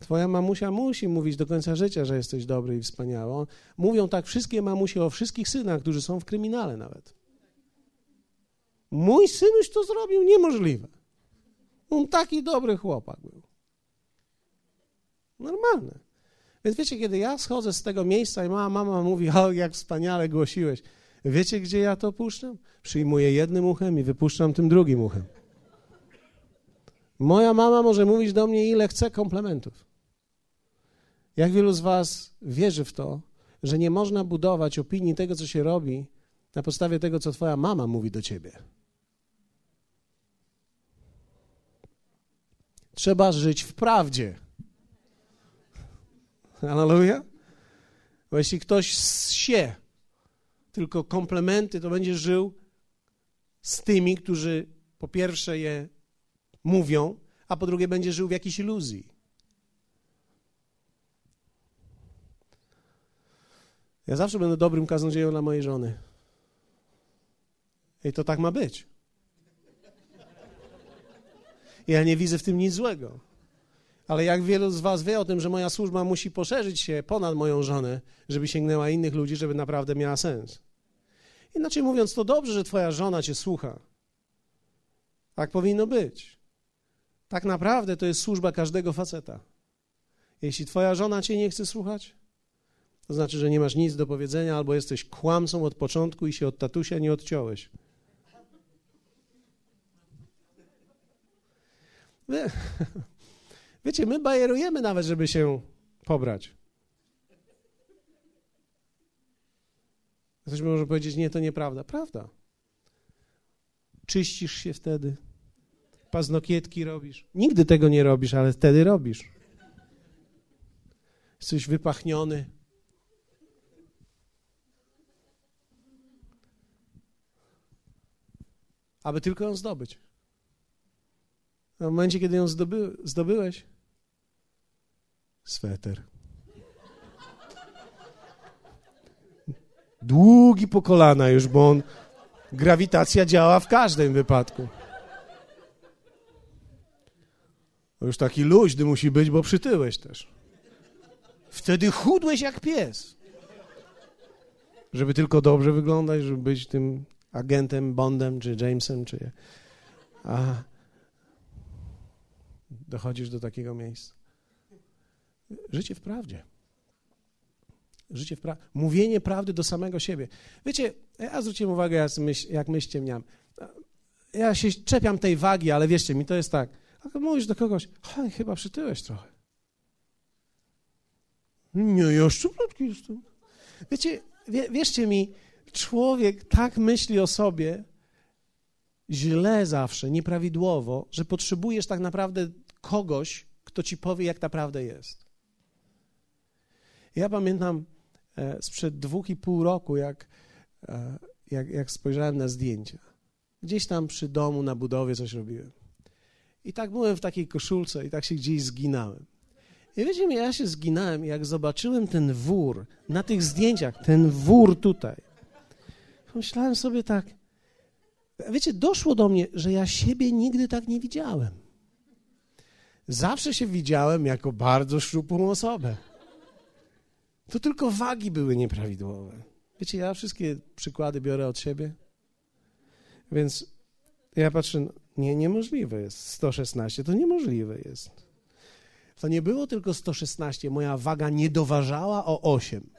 Speaker 1: Twoja mamusia musi mówić do końca życia, że jesteś dobry i wspaniały. Mówią tak wszystkie mamusie o wszystkich synach, którzy są w kryminale nawet. Mój synuś to zrobił niemożliwe. On taki dobry chłopak był. Normalne. Więc wiecie, kiedy ja schodzę z tego miejsca i mama, mama mówi, o jak wspaniale głosiłeś. Wiecie, gdzie ja to puszczam? Przyjmuję jednym uchem i wypuszczam tym drugim uchem. Moja mama może mówić do mnie, ile chce komplementów. Jak wielu z Was wierzy w to, że nie można budować opinii tego, co się robi, na podstawie tego, co Twoja mama mówi do Ciebie? Trzeba żyć w prawdzie. Hallelujah? Bo jeśli ktoś sie tylko komplementy, to będzie żył z tymi, którzy po pierwsze je mówią, a po drugie będzie żył w jakiejś iluzji. Ja zawsze będę dobrym kaznodzieją dla mojej żony. I to tak ma być. Ja nie widzę w tym nic złego. Ale jak wielu z Was wie o tym, że moja służba musi poszerzyć się ponad moją żonę, żeby sięgnęła innych ludzi, żeby naprawdę miała sens. Inaczej mówiąc, to dobrze, że Twoja żona Cię słucha. Tak powinno być. Tak naprawdę to jest służba każdego faceta. Jeśli Twoja żona Cię nie chce słuchać, to znaczy, że nie masz nic do powiedzenia, albo jesteś kłamcą od początku i się od tatusia nie odciąłeś. Wie, wiecie, my bajerujemy nawet, żeby się pobrać. Ktoś może powiedzieć, nie, to nieprawda. Prawda. Czyścisz się wtedy. Paznokietki robisz. Nigdy tego nie robisz, ale wtedy robisz. Jesteś wypachniony. Aby tylko ją zdobyć. A w momencie, kiedy ją zdoby, zdobyłeś, sweter. Długi po kolana już, bo on, grawitacja działa w każdym wypadku. Już taki luźny musi być, bo przytyłeś też. Wtedy chudłeś jak pies. Żeby tylko dobrze wyglądać, żeby być tym agentem Bondem, czy Jamesem, czy... A dochodzisz do takiego miejsca. Życie w prawdzie. Życie w prawdzie. Mówienie prawdy do samego siebie. Wiecie, ja zwróciłem uwagę, jak, myśl, jak. Ja się czepiam tej wagi, ale wierzcie mi, to jest tak. A mówisz do kogoś, chyba przytyłeś trochę. Nie, ja szczuplutki jestem. Wiecie, wie, wierzcie mi, człowiek tak myśli o sobie źle zawsze, nieprawidłowo, że potrzebujesz tak naprawdę kogoś, kto ci powie, jak naprawdę jest. Ja pamiętam e, sprzed dwóch i pół roku, jak, e, jak, jak spojrzałem na zdjęcia. Gdzieś tam przy domu na budowie coś robiłem. I tak byłem w takiej koszulce i tak się gdzieś zginałem. I wiecie ja się zginałem, jak zobaczyłem ten wór na tych zdjęciach, ten wór tutaj. Myślałem sobie tak, wiecie, doszło do mnie, że ja siebie nigdy tak nie widziałem. Zawsze się widziałem jako bardzo szczupłą osobę. To tylko wagi były nieprawidłowe. Wiecie, ja wszystkie przykłady biorę od siebie. Więc ja patrzę, nie, niemożliwe jest 116, to niemożliwe jest. To nie było tylko 116, moja waga nie doważała o 8.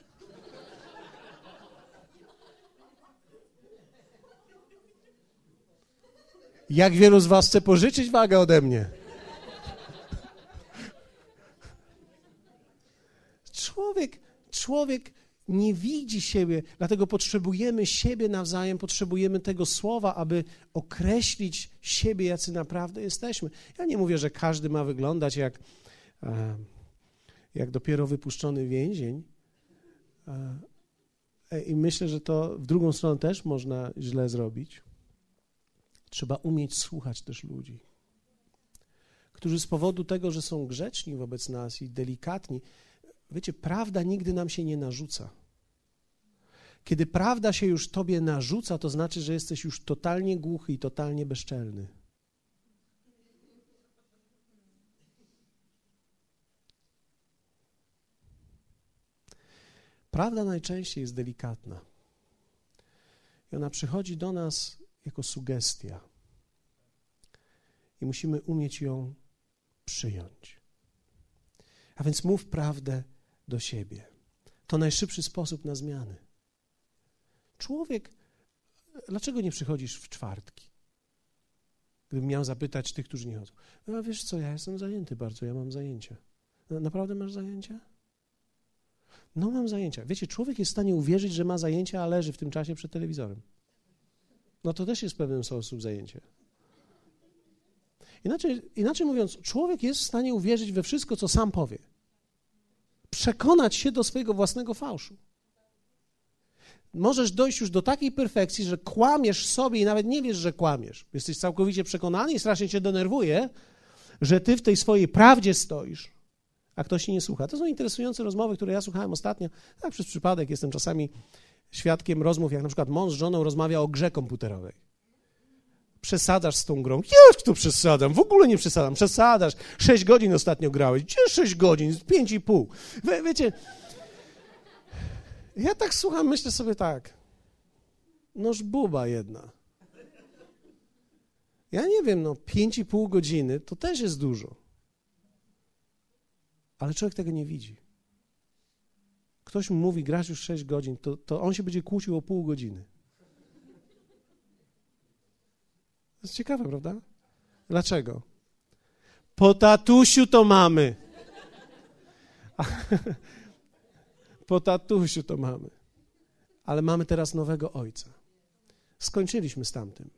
Speaker 1: Jak wielu z was chce pożyczyć wagę ode mnie? Człowiek, człowiek nie widzi siebie, dlatego potrzebujemy siebie nawzajem, potrzebujemy tego słowa, aby określić siebie, jacy naprawdę jesteśmy. Ja nie mówię, że każdy ma wyglądać jak, e, jak dopiero wypuszczony więzień. E, I myślę, że to w drugą stronę też można źle zrobić. Trzeba umieć słuchać też ludzi, którzy z powodu tego, że są grzeczni wobec nas i delikatni, Wiecie, prawda nigdy nam się nie narzuca. Kiedy prawda się już tobie narzuca, to znaczy, że jesteś już totalnie głuchy i totalnie bezczelny. Prawda najczęściej jest delikatna. I ona przychodzi do nas jako sugestia. I musimy umieć ją przyjąć. A więc mów prawdę do siebie. To najszybszy sposób na zmiany. Człowiek, dlaczego nie przychodzisz w czwartki? Gdybym miał zapytać tych, którzy nie chodzą. No wiesz co, ja jestem zajęty bardzo, ja mam zajęcia. No, naprawdę masz zajęcia? No mam zajęcia. Wiecie, człowiek jest w stanie uwierzyć, że ma zajęcia, a leży w tym czasie przed telewizorem. No to też jest w pewien sposób zajęcie. Inaczej, inaczej mówiąc, człowiek jest w stanie uwierzyć we wszystko, co sam powie przekonać się do swojego własnego fałszu. możesz dojść już do takiej perfekcji, że kłamiesz sobie i nawet nie wiesz, że kłamiesz. Jesteś całkowicie przekonany i strasznie cię denerwuje, że ty w tej swojej prawdzie stoisz, a ktoś się nie słucha. To są interesujące rozmowy, które ja słuchałem ostatnio. Tak przez przypadek jestem czasami świadkiem rozmów, jak na przykład mąż z żoną rozmawia o grze komputerowej. Przesadzasz z tą grą. Jak tu przesadzam? W ogóle nie przesadzam. Przesadzasz. Sześć godzin ostatnio grałeś. Gdzie sześć godzin? Pięć i pół. Wie, wiecie, ja tak słucham, myślę sobie tak. Noż buba jedna. Ja nie wiem, no pięć i pół godziny to też jest dużo. Ale człowiek tego nie widzi. Ktoś mu mówi, grasz już sześć godzin, to, to on się będzie kłócił o pół godziny. To jest ciekawe, prawda? Dlaczego? Po tatusiu to mamy. Po tatusiu to mamy. Ale mamy teraz nowego ojca. Skończyliśmy z tamtym.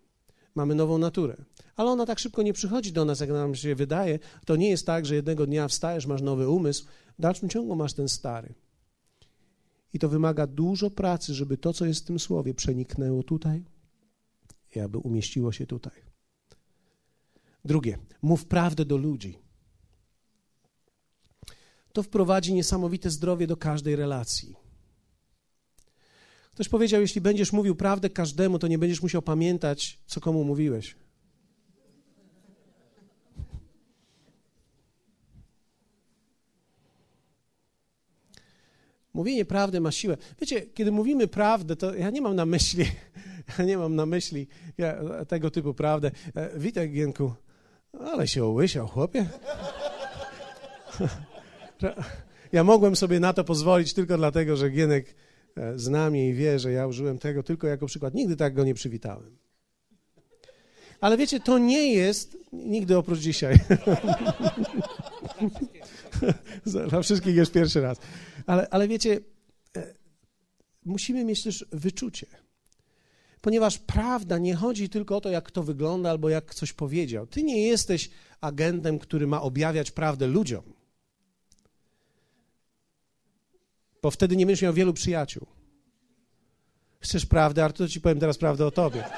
Speaker 1: Mamy nową naturę. Ale ona tak szybko nie przychodzi do nas, jak nam się wydaje. To nie jest tak, że jednego dnia wstajesz, masz nowy umysł, w dalszym ciągu masz ten stary. I to wymaga dużo pracy, żeby to, co jest w tym słowie, przeniknęło tutaj i aby umieściło się tutaj. Drugie, mów prawdę do ludzi to wprowadzi niesamowite zdrowie do każdej relacji. Ktoś powiedział, jeśli będziesz mówił prawdę każdemu, to nie będziesz musiał pamiętać, co komu mówiłeś. Mówienie prawdy ma siłę. Wiecie, kiedy mówimy prawdę, to ja nie mam na myśli, ja nie mam na myśli tego typu prawdę. E, witaj, Gienku. Ale się ołysiał, chłopie. Ja mogłem sobie na to pozwolić tylko dlatego, że Gienek e, zna mnie i wie, że ja użyłem tego tylko jako przykład. Nigdy tak go nie przywitałem. Ale wiecie, to nie jest, nigdy oprócz dzisiaj. Dla wszystkich jest pierwszy raz. Ale, ale wiecie, e, musimy mieć też wyczucie. Ponieważ prawda nie chodzi tylko o to, jak kto wygląda albo jak coś powiedział. Ty nie jesteś agentem, który ma objawiać prawdę ludziom. bo wtedy nie będziesz miał wielu przyjaciół. Chcesz prawdę, Artur? To ci powiem teraz prawdę o tobie.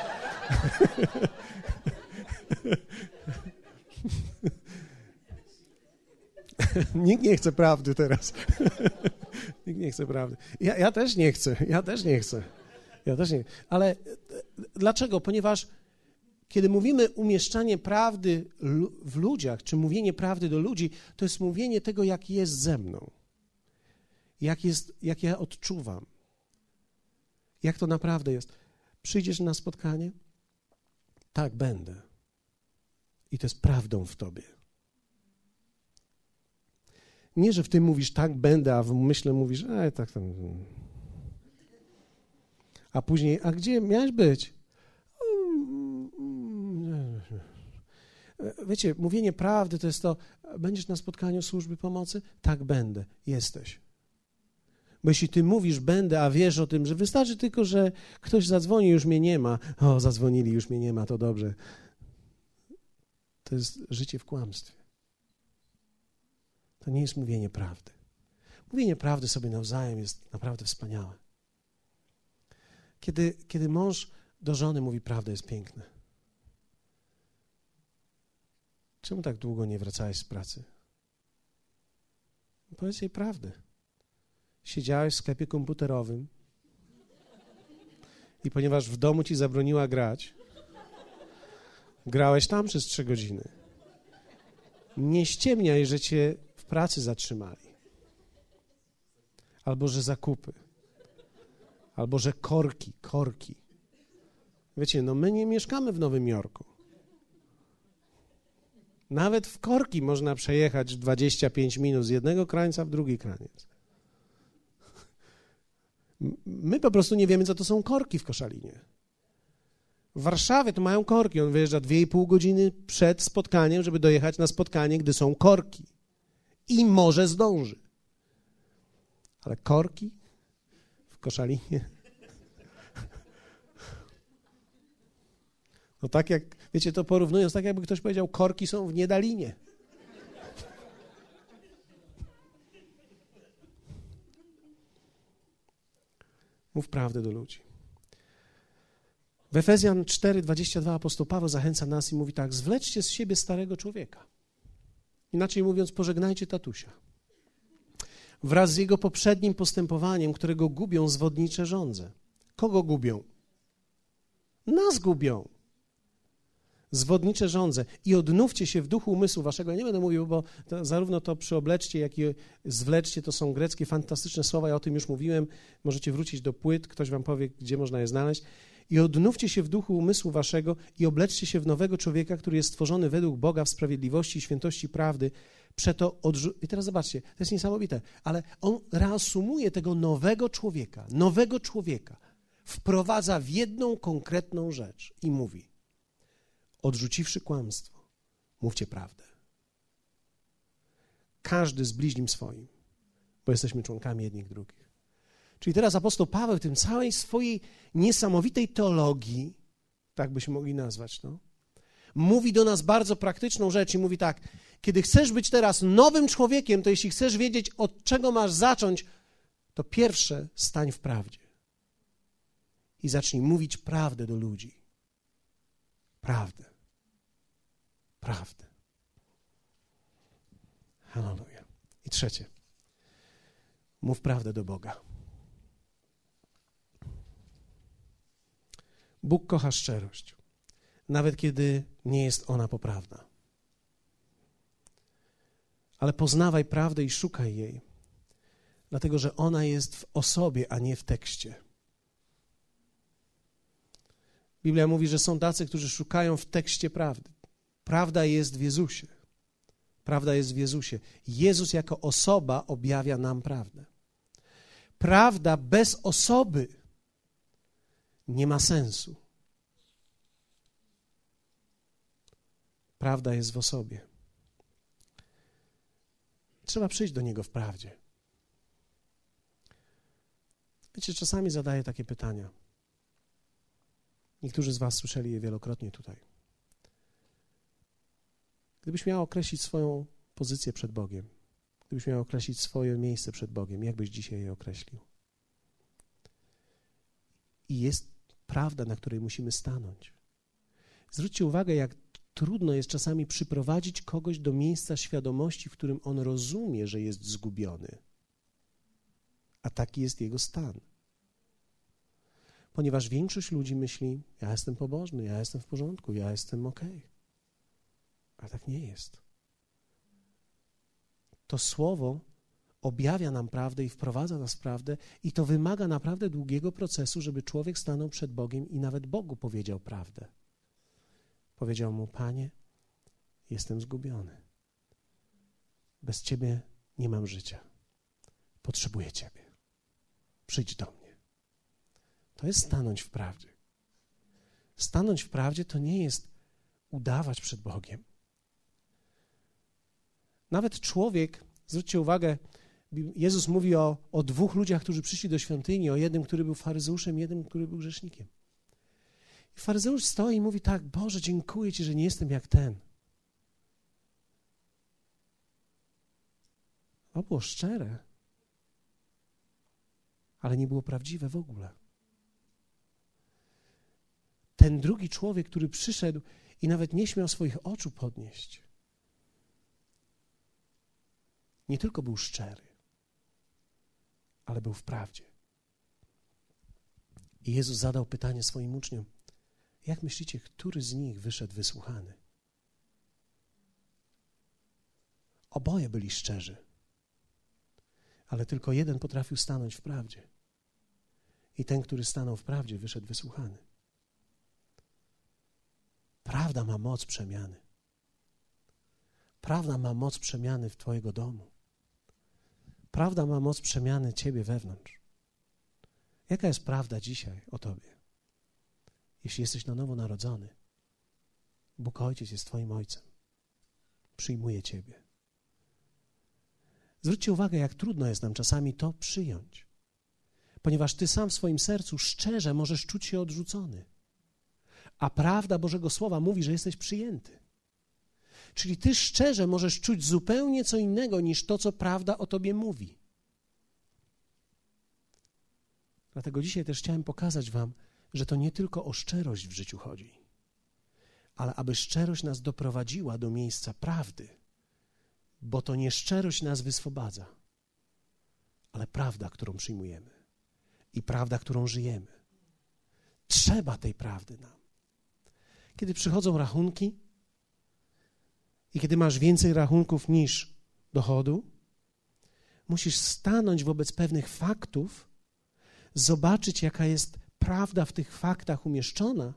Speaker 1: Nikt nie chce prawdy teraz. Nikt nie chce prawdy. Ja, ja, też nie chcę, ja też nie chcę. Ja też nie. Ale e, dlaczego? Ponieważ kiedy mówimy umieszczanie prawdy w ludziach, czy mówienie prawdy do ludzi, to jest mówienie tego, jak jest ze mną jak, jest, jak ja odczuwam, jak to naprawdę jest. Przyjdziesz na spotkanie? Tak, będę. I to jest prawdą w tobie. Nie, że w tym mówisz tak, będę, a w myśle mówisz, e, tak tam. A później, a gdzie miałeś być? Wiecie, mówienie prawdy to jest to, będziesz na spotkaniu służby pomocy? Tak, będę. Jesteś. Bo jeśli ty mówisz będę, a wiesz o tym, że wystarczy tylko, że ktoś zadzwoni, już mnie nie ma. O, zadzwonili, już mnie nie ma, to dobrze. To jest życie w kłamstwie. To nie jest mówienie prawdy. Mówienie prawdy sobie nawzajem jest naprawdę wspaniałe. Kiedy, kiedy mąż do żony mówi prawdę, jest piękne. Czemu tak długo nie wracałeś z pracy? Powiedz jej prawdę siedziałeś w sklepie komputerowym i ponieważ w domu ci zabroniła grać, grałeś tam przez trzy godziny. Nie ściemniaj, że cię pracy zatrzymali. Albo że zakupy. Albo że korki, korki. Wiecie, no my nie mieszkamy w Nowym Jorku. Nawet w korki można przejechać 25 minut z jednego krańca w drugi kraniec. My po prostu nie wiemy, co to są korki w Koszalinie. W Warszawie to mają korki. On wyjeżdża 2,5 godziny przed spotkaniem, żeby dojechać na spotkanie, gdy są korki. I może zdąży. Ale korki w Koszalinie. No tak jak, wiecie, to porównując, tak jakby ktoś powiedział, korki są w Niedalinie. Mów prawdę do ludzi. W Efezjan 4:22 apostoł Paweł zachęca nas i mówi tak: zwleczcie z siebie starego człowieka. Inaczej mówiąc, pożegnajcie tatusia. Wraz z jego poprzednim postępowaniem, którego gubią zwodnicze żądze. Kogo gubią? Nas gubią. Zwodnicze żądze i odnówcie się w duchu umysłu waszego. Ja nie będę mówił, bo to, zarówno to przyobleczcie, jak i zwleczcie to są greckie fantastyczne słowa. Ja o tym już mówiłem. Możecie wrócić do płyt, ktoś wam powie, gdzie można je znaleźć. I odnówcie się w duchu umysłu waszego i obleczcie się w nowego człowieka, który jest stworzony według Boga w sprawiedliwości i świętości prawdy. Przeto odrzu- I teraz zobaczcie, to jest niesamowite, ale on reasumuje tego nowego człowieka, nowego człowieka, wprowadza w jedną konkretną rzecz i mówi: odrzuciwszy kłamstwo, mówcie prawdę. Każdy z bliźnim swoim, bo jesteśmy członkami jednych drugich. Czyli teraz apostoł Paweł w tym całej swojej niesamowitej teologii, tak byśmy mogli nazwać, no, mówi do nas bardzo praktyczną rzecz i mówi tak, kiedy chcesz być teraz nowym człowiekiem, to jeśli chcesz wiedzieć, od czego masz zacząć, to pierwsze stań w prawdzie i zacznij mówić prawdę do ludzi. Prawdę. Prawdę. Hallelujah. I trzecie. Mów prawdę do Boga. Bóg kocha szczerość, nawet kiedy nie jest ona poprawna. Ale poznawaj prawdę i szukaj jej, dlatego że ona jest w osobie, a nie w tekście. Biblia mówi, że są tacy, którzy szukają w tekście prawdy. Prawda jest w Jezusie. Prawda jest w Jezusie. Jezus jako osoba objawia nam prawdę. Prawda bez osoby nie ma sensu. Prawda jest w osobie. Trzeba przyjść do Niego w prawdzie. Wiecie, czasami zadaję takie pytania. Niektórzy z Was słyszeli je wielokrotnie tutaj. Gdybyś miał określić swoją pozycję przed Bogiem, gdybyś miał określić swoje miejsce przed Bogiem, jak byś dzisiaj je określił? I jest prawda, na której musimy stanąć. Zwróćcie uwagę, jak trudno jest czasami przyprowadzić kogoś do miejsca świadomości, w którym on rozumie, że jest zgubiony. A taki jest jego stan. Ponieważ większość ludzi myśli: Ja jestem pobożny, ja jestem w porządku, ja jestem ok. A tak nie jest. To słowo objawia nam prawdę i wprowadza nas w prawdę, i to wymaga naprawdę długiego procesu, żeby człowiek stanął przed Bogiem i nawet Bogu powiedział prawdę. Powiedział mu: Panie, jestem zgubiony. Bez Ciebie nie mam życia. Potrzebuję Ciebie. Przyjdź do mnie. To jest stanąć w prawdzie. Stanąć w prawdzie to nie jest udawać przed Bogiem. Nawet człowiek, zwróćcie uwagę, Jezus mówi o, o dwóch ludziach, którzy przyszli do świątyni, o jednym, który był faryzeuszem, jednym, który był grzesznikiem. I faryzeusz stoi i mówi tak, Boże, dziękuję Ci, że nie jestem jak ten. To było szczere, ale nie było prawdziwe w ogóle. Ten drugi człowiek, który przyszedł i nawet nie śmiał swoich oczu podnieść, nie tylko był szczery, ale był w prawdzie. I Jezus zadał pytanie swoim uczniom: Jak myślicie, który z nich wyszedł wysłuchany? Oboje byli szczerzy, ale tylko jeden potrafił stanąć w prawdzie. I ten, który stanął w prawdzie, wyszedł wysłuchany. Prawda ma moc przemiany. Prawda ma moc przemiany w Twojego domu. Prawda ma moc przemiany Ciebie wewnątrz. Jaka jest prawda dzisiaj o Tobie? Jeśli jesteś na nowo narodzony, Bóg Ojciec jest Twoim Ojcem. Przyjmuje Ciebie. Zwróćcie uwagę, jak trudno jest nam czasami to przyjąć, ponieważ Ty sam w swoim sercu szczerze możesz czuć się odrzucony, a prawda Bożego Słowa mówi, że jesteś przyjęty. Czyli Ty szczerze możesz czuć zupełnie co innego niż to, co prawda o Tobie mówi. Dlatego dzisiaj też chciałem pokazać Wam, że to nie tylko o szczerość w życiu chodzi, ale aby szczerość nas doprowadziła do miejsca prawdy, bo to nie szczerość nas wyswobadza, ale prawda, którą przyjmujemy i prawda, którą żyjemy. Trzeba tej prawdy nam. Kiedy przychodzą rachunki i kiedy masz więcej rachunków niż dochodu, musisz stanąć wobec pewnych faktów, zobaczyć, jaka jest prawda w tych faktach umieszczona,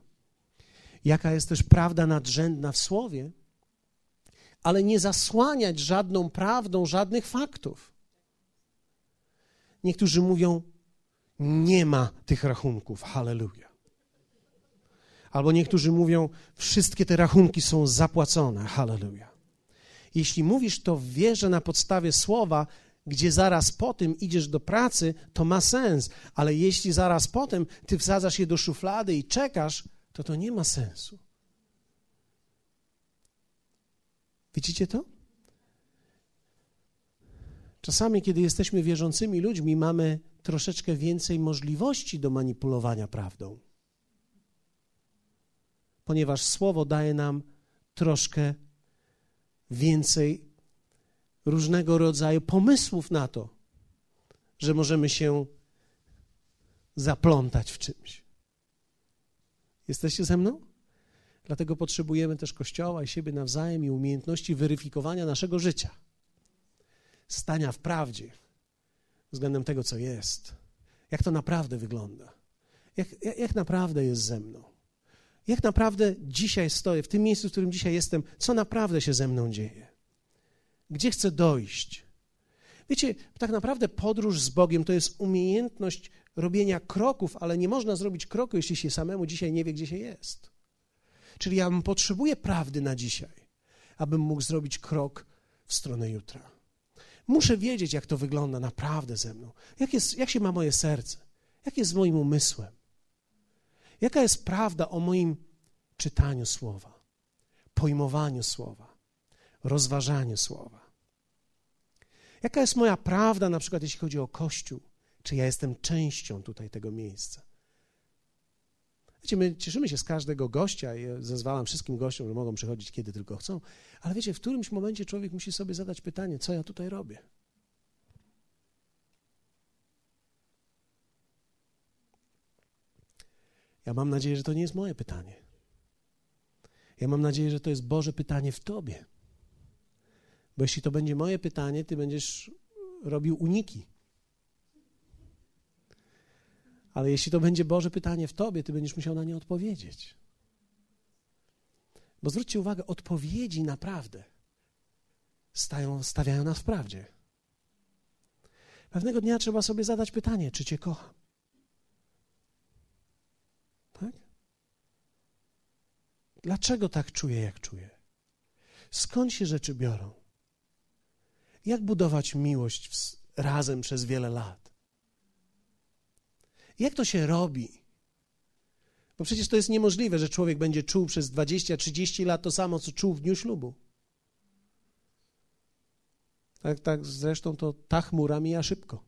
Speaker 1: jaka jest też prawda nadrzędna w słowie, ale nie zasłaniać żadną prawdą żadnych faktów. Niektórzy mówią, nie ma tych rachunków, hallelujah. Albo niektórzy mówią, wszystkie te rachunki są zapłacone, hallelujah. Jeśli mówisz to w wierze na podstawie słowa, gdzie zaraz po tym idziesz do pracy, to ma sens, ale jeśli zaraz potem ty wsadzasz je do szuflady i czekasz, to to nie ma sensu. Widzicie to? Czasami, kiedy jesteśmy wierzącymi ludźmi, mamy troszeczkę więcej możliwości do manipulowania prawdą, ponieważ Słowo daje nam troszkę więcej różnego rodzaju pomysłów na to, że możemy się zaplątać w czymś. Jesteście ze mną? Dlatego potrzebujemy też Kościoła i siebie nawzajem i umiejętności weryfikowania naszego życia, stania w prawdzie względem tego, co jest, jak to naprawdę wygląda, jak, jak, naprawdę jest ze mną, jak naprawdę dzisiaj stoję, w tym miejscu, w którym dzisiaj jestem, co naprawdę się ze mną dzieje, gdzie chcę dojść. Wiecie, tak naprawdę podróż z Bogiem to jest umiejętność robienia kroków, ale nie można zrobić kroku, jeśli się samemu dzisiaj nie wie, gdzie się jest. Czyli ja potrzebuję prawdy na dzisiaj, abym mógł zrobić krok w stronę jutra. Muszę wiedzieć, jak to wygląda naprawdę ze mną. Jak, jest, jak się ma moje serce? Jak jest z moim umysłem? Jaka jest prawda o moim czytaniu słowa, pojmowaniu słowa, rozważaniu słowa? Jaka jest moja prawda, na przykład jeśli chodzi o Kościół? Czy ja jestem częścią tutaj tego miejsca? Wiecie, my cieszymy się z każdego gościa i zezwalam wszystkim gościom, że mogą przychodzić kiedy tylko chcą, ale wiecie, w którymś momencie człowiek musi sobie zadać pytanie, co ja tutaj robię? Ja mam nadzieję, że to nie jest moje pytanie. Ja mam nadzieję, że to jest Boże pytanie w Tobie. Bo jeśli to będzie moje pytanie, Ty będziesz robił uniki. Ale jeśli to będzie Boże pytanie w tobie, ty będziesz musiał na nie odpowiedzieć. Bo zwróćcie uwagę, odpowiedzi naprawdę stają, stawiają nas w prawdzie. Pewnego dnia trzeba sobie zadać pytanie, czy Cię kocham. Tak? Dlaczego tak czuję, jak czuję? Skąd się rzeczy biorą? Jak budować miłość razem przez wiele lat? Jak to się robi? Bo przecież to jest niemożliwe, że człowiek będzie czuł przez 20-30 lat to samo, co czuł w dniu ślubu. Tak, tak, zresztą to ta chmura mija szybko.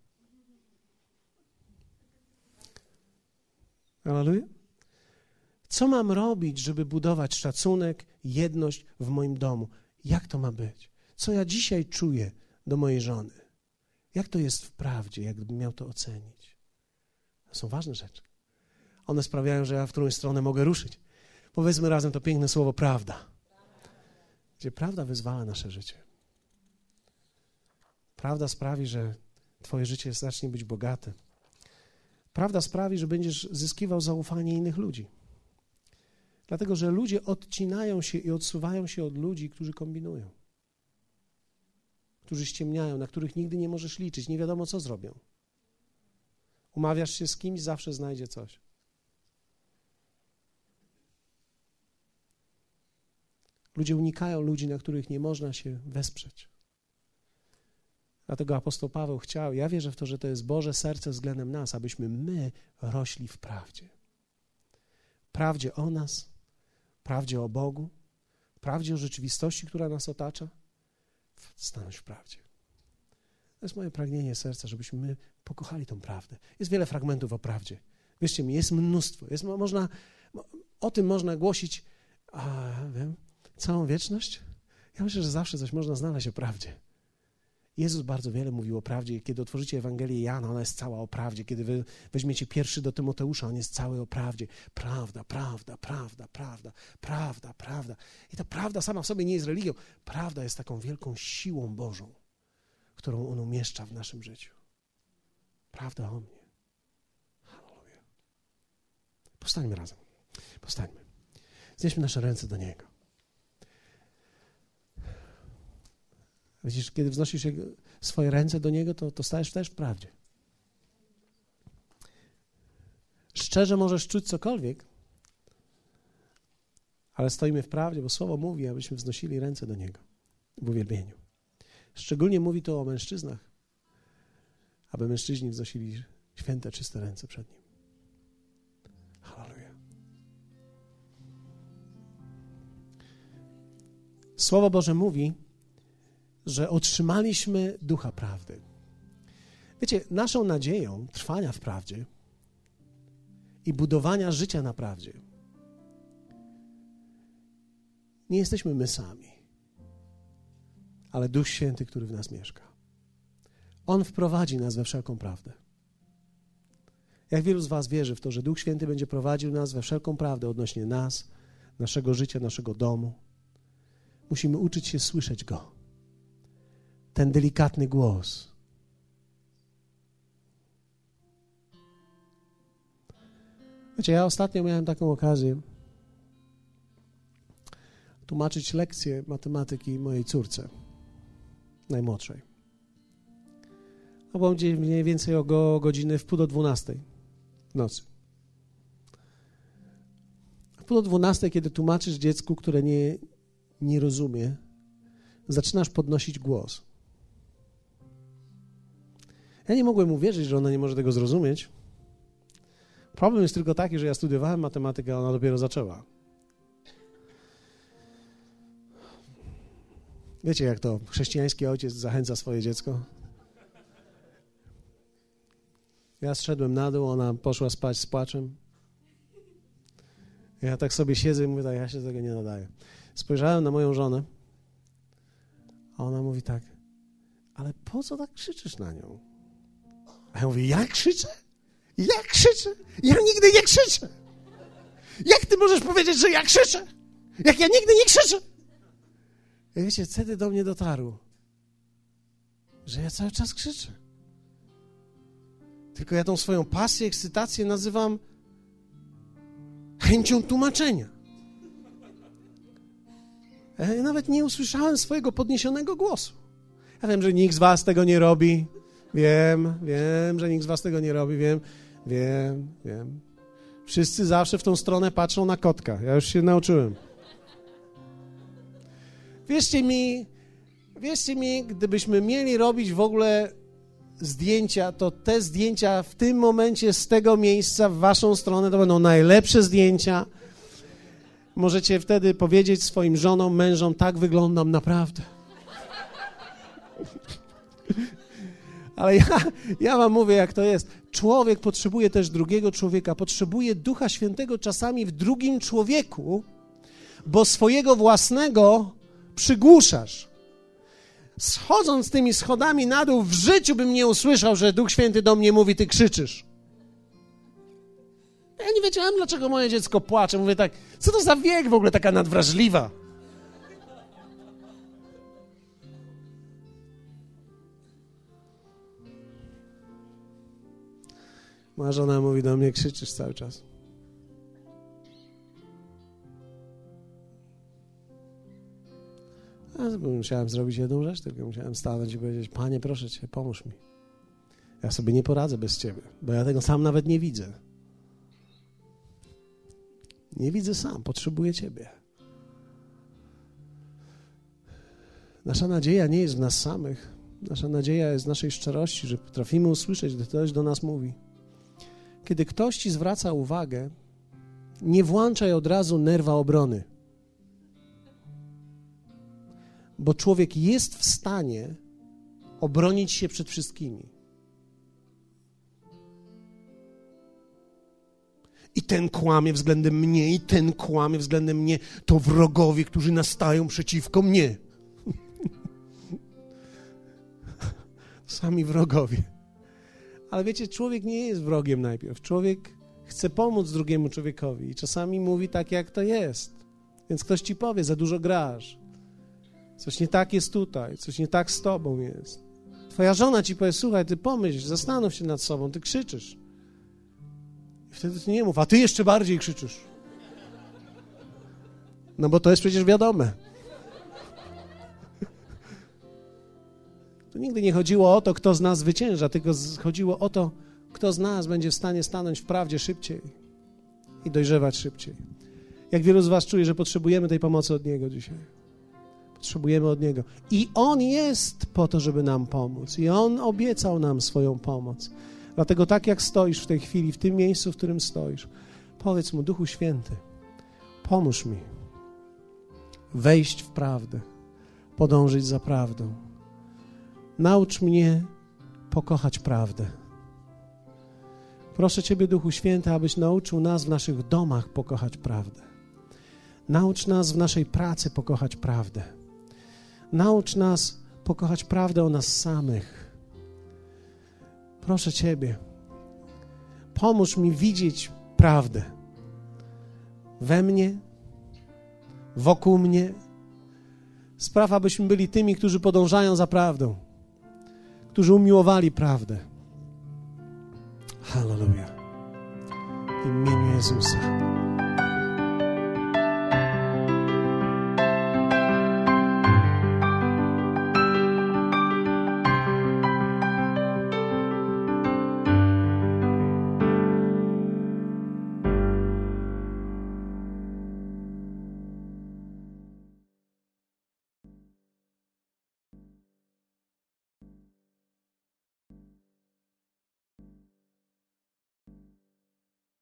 Speaker 1: Aleluja. Co mam robić, żeby budować szacunek, jedność w moim domu? Jak to ma być? Co ja dzisiaj czuję do mojej żony? Jak to jest w prawdzie, jakbym miał to ocenić? To są ważne rzeczy. One sprawiają, że ja w którąś stronę mogę ruszyć. Powiedzmy razem to piękne słowo prawda. Gdzie prawda wyzwala nasze życie. Prawda sprawi, że Twoje życie zacznie być bogate. Prawda sprawi, że będziesz zyskiwał zaufanie innych ludzi. Dlatego, że ludzie odcinają się i odsuwają się od ludzi, którzy kombinują, którzy ściemniają, na których nigdy nie możesz liczyć, nie wiadomo co zrobią. Umawiasz się z kimś, zawsze znajdzie coś. Ludzie unikają ludzi, na których nie można się wesprzeć. Dlatego apostoł Paweł chciał, ja wierzę w to, że to jest Boże serce względem nas, abyśmy my rośli w prawdzie. Prawdzie o nas, prawdzie o Bogu, prawdzie o rzeczywistości, która nas otacza, stanąć w prawdzie. To jest moje pragnienie serca, żebyśmy my pokochali tą prawdę. Jest wiele fragmentów o prawdzie. Wierzcie mi, jest mnóstwo. Jest, można, o tym można głosić a, wiem, całą wieczność. Ja myślę, że zawsze coś można znaleźć o prawdzie. Jezus bardzo wiele mówił o prawdzie. Kiedy otworzycie Ewangelię Jana, ona jest cała o prawdzie. Kiedy wy weźmiecie pierwszy do Tymoteusza, on jest cały o prawdzie. Prawda, prawda, prawda, prawda, prawda, prawda. I ta prawda sama w sobie nie jest religią. Prawda jest taką wielką siłą Bożą, którą on umieszcza w naszym życiu. Prawda o mnie. Halleluja. Powstańmy razem. Powstańmy. Znieśmy nasze ręce do Niego. Widzisz, kiedy wznosisz swoje ręce do Niego, to, to stajesz też w prawdzie. Szczerze możesz czuć cokolwiek, ale stoimy w prawdzie, bo Słowo mówi, abyśmy wznosili ręce do Niego w uwielbieniu. Szczególnie mówi to o mężczyznach, aby mężczyźni wznosili święte, czyste ręce przed Nim. Halleluja. Słowo Boże mówi, że otrzymaliśmy ducha prawdy. Wiecie, naszą nadzieją trwania w prawdzie i budowania życia na prawdzie nie jesteśmy my sami, ale Duch Święty, który w nas mieszka. On wprowadzi nas we wszelką prawdę. Jak wielu z Was wierzy w to, że Duch Święty będzie prowadził nas we wszelką prawdę odnośnie nas, naszego życia, naszego domu, musimy uczyć się słyszeć Go ten delikatny głos. Wiecie, ja ostatnio miałem taką okazję tłumaczyć lekcję matematyki mojej córce, najmłodszej. To było mniej więcej o godziny w pół do dwunastej w nocy. W pół do dwunastej, kiedy tłumaczysz dziecku, które nie, nie rozumie, zaczynasz podnosić głos. Ja nie mogłem uwierzyć, że ona nie może tego zrozumieć. Problem jest tylko taki, że ja studiowałem matematykę, a ona dopiero zaczęła. Wiecie, jak to chrześcijański ojciec zachęca swoje dziecko? Ja zszedłem na dół, ona poszła spać z płaczem. Ja tak sobie siedzę i mówię, tak, ja się tego nie nadaję. Spojrzałem na moją żonę, a ona mówi tak, ale po co tak krzyczysz na nią? A ja mówię, jak krzyczę? Jak krzyczę? Ja nigdy nie krzyczę. Jak ty możesz powiedzieć, że ja krzyczę? Jak ja nigdy nie krzyczę? I wiecie, wtedy do mnie dotarło, że ja cały czas krzyczę. Tylko ja tą swoją pasję, ekscytację nazywam chęcią tłumaczenia. Ja nawet nie usłyszałem swojego podniesionego głosu. Ja wiem, że nikt z was tego nie robi. Wiem, wiem, że nikt z was tego nie robi, wiem, wiem, wiem. Wszyscy zawsze w tą stronę patrzą na kotka. Ja już się nauczyłem. Wierzcie mi, wierzcie mi, gdybyśmy mieli robić w ogóle zdjęcia, to te zdjęcia w tym momencie z tego miejsca w waszą stronę to będą najlepsze zdjęcia. Możecie wtedy powiedzieć swoim żonom, mężom, tak wyglądam naprawdę. Ale ja, ja wam mówię, jak to jest. Człowiek potrzebuje też drugiego człowieka, potrzebuje Ducha Świętego czasami w drugim człowieku, bo swojego własnego przygłuszasz. Schodząc tymi schodami na dół, w życiu bym nie usłyszał, że Duch Święty do mnie mówi, ty krzyczysz. Ja nie wiedziałem, dlaczego moje dziecko płacze. Mówię tak, co to za wiek w ogóle taka nadwrażliwa? Moja żona mówi do mnie, krzyczysz cały czas. Ja musiałem zrobić jedną rzecz, tylko musiałem stanąć i powiedzieć, Panie, proszę Cię, pomóż mi. Ja sobie nie poradzę bez Ciebie, bo ja tego sam nawet nie widzę. Nie widzę sam, potrzebuję Ciebie. Nasza nadzieja nie jest w nas samych. Nasza nadzieja jest w naszej szczerości, że potrafimy usłyszeć, gdy ktoś do nas mówi. Kiedy ktoś ci zwraca uwagę, nie włączaj od razu nerwa obrony. Bo człowiek jest w stanie obronić się przed wszystkimi. I ten kłamie względem mnie, i ten kłamie względem mnie. To wrogowie, którzy nastają przeciwko mnie. Sami wrogowie. Ale wiecie, człowiek nie jest wrogiem najpierw. Człowiek chce pomóc drugiemu człowiekowi i czasami mówi tak, jak to jest. Więc ktoś ci powie, za dużo grasz. Coś nie tak jest tutaj, coś nie tak z tobą jest. Twoja żona ci powie, słuchaj, ty pomyśl, zastanów się nad sobą, ty krzyczysz. I wtedy ty nie mów, a ty jeszcze bardziej krzyczysz. No bo to jest przecież wiadome. To nigdy nie chodziło o to, kto z nas zwycięża, tylko chodziło o to, kto z nas będzie w stanie stanąć w prawdzie szybciej i dojrzewać szybciej. Jak wielu z Was czuje, że potrzebujemy tej pomocy od Niego dzisiaj? Potrzebujemy od Niego. I On jest po to, żeby nam pomóc. I On obiecał nam swoją pomoc. Dlatego tak jak stoisz w tej chwili, w tym miejscu, w którym stoisz, powiedz Mu, Duchu Święty, pomóż mi wejść w prawdę, podążyć za prawdą. Naucz mnie pokochać prawdę. Proszę Ciebie, Duchu Święty, abyś nauczył nas w naszych domach pokochać prawdę. Naucz nas w naszej pracy pokochać prawdę. Naucz nas pokochać prawdę o nas samych. Proszę Ciebie, pomóż mi widzieć prawdę we mnie, wokół mnie. Spraw, abyśmy byli tymi, którzy podążają za prawdą, którzy umiłowali prawdę. Hallelujah. W imieniu Jezusa.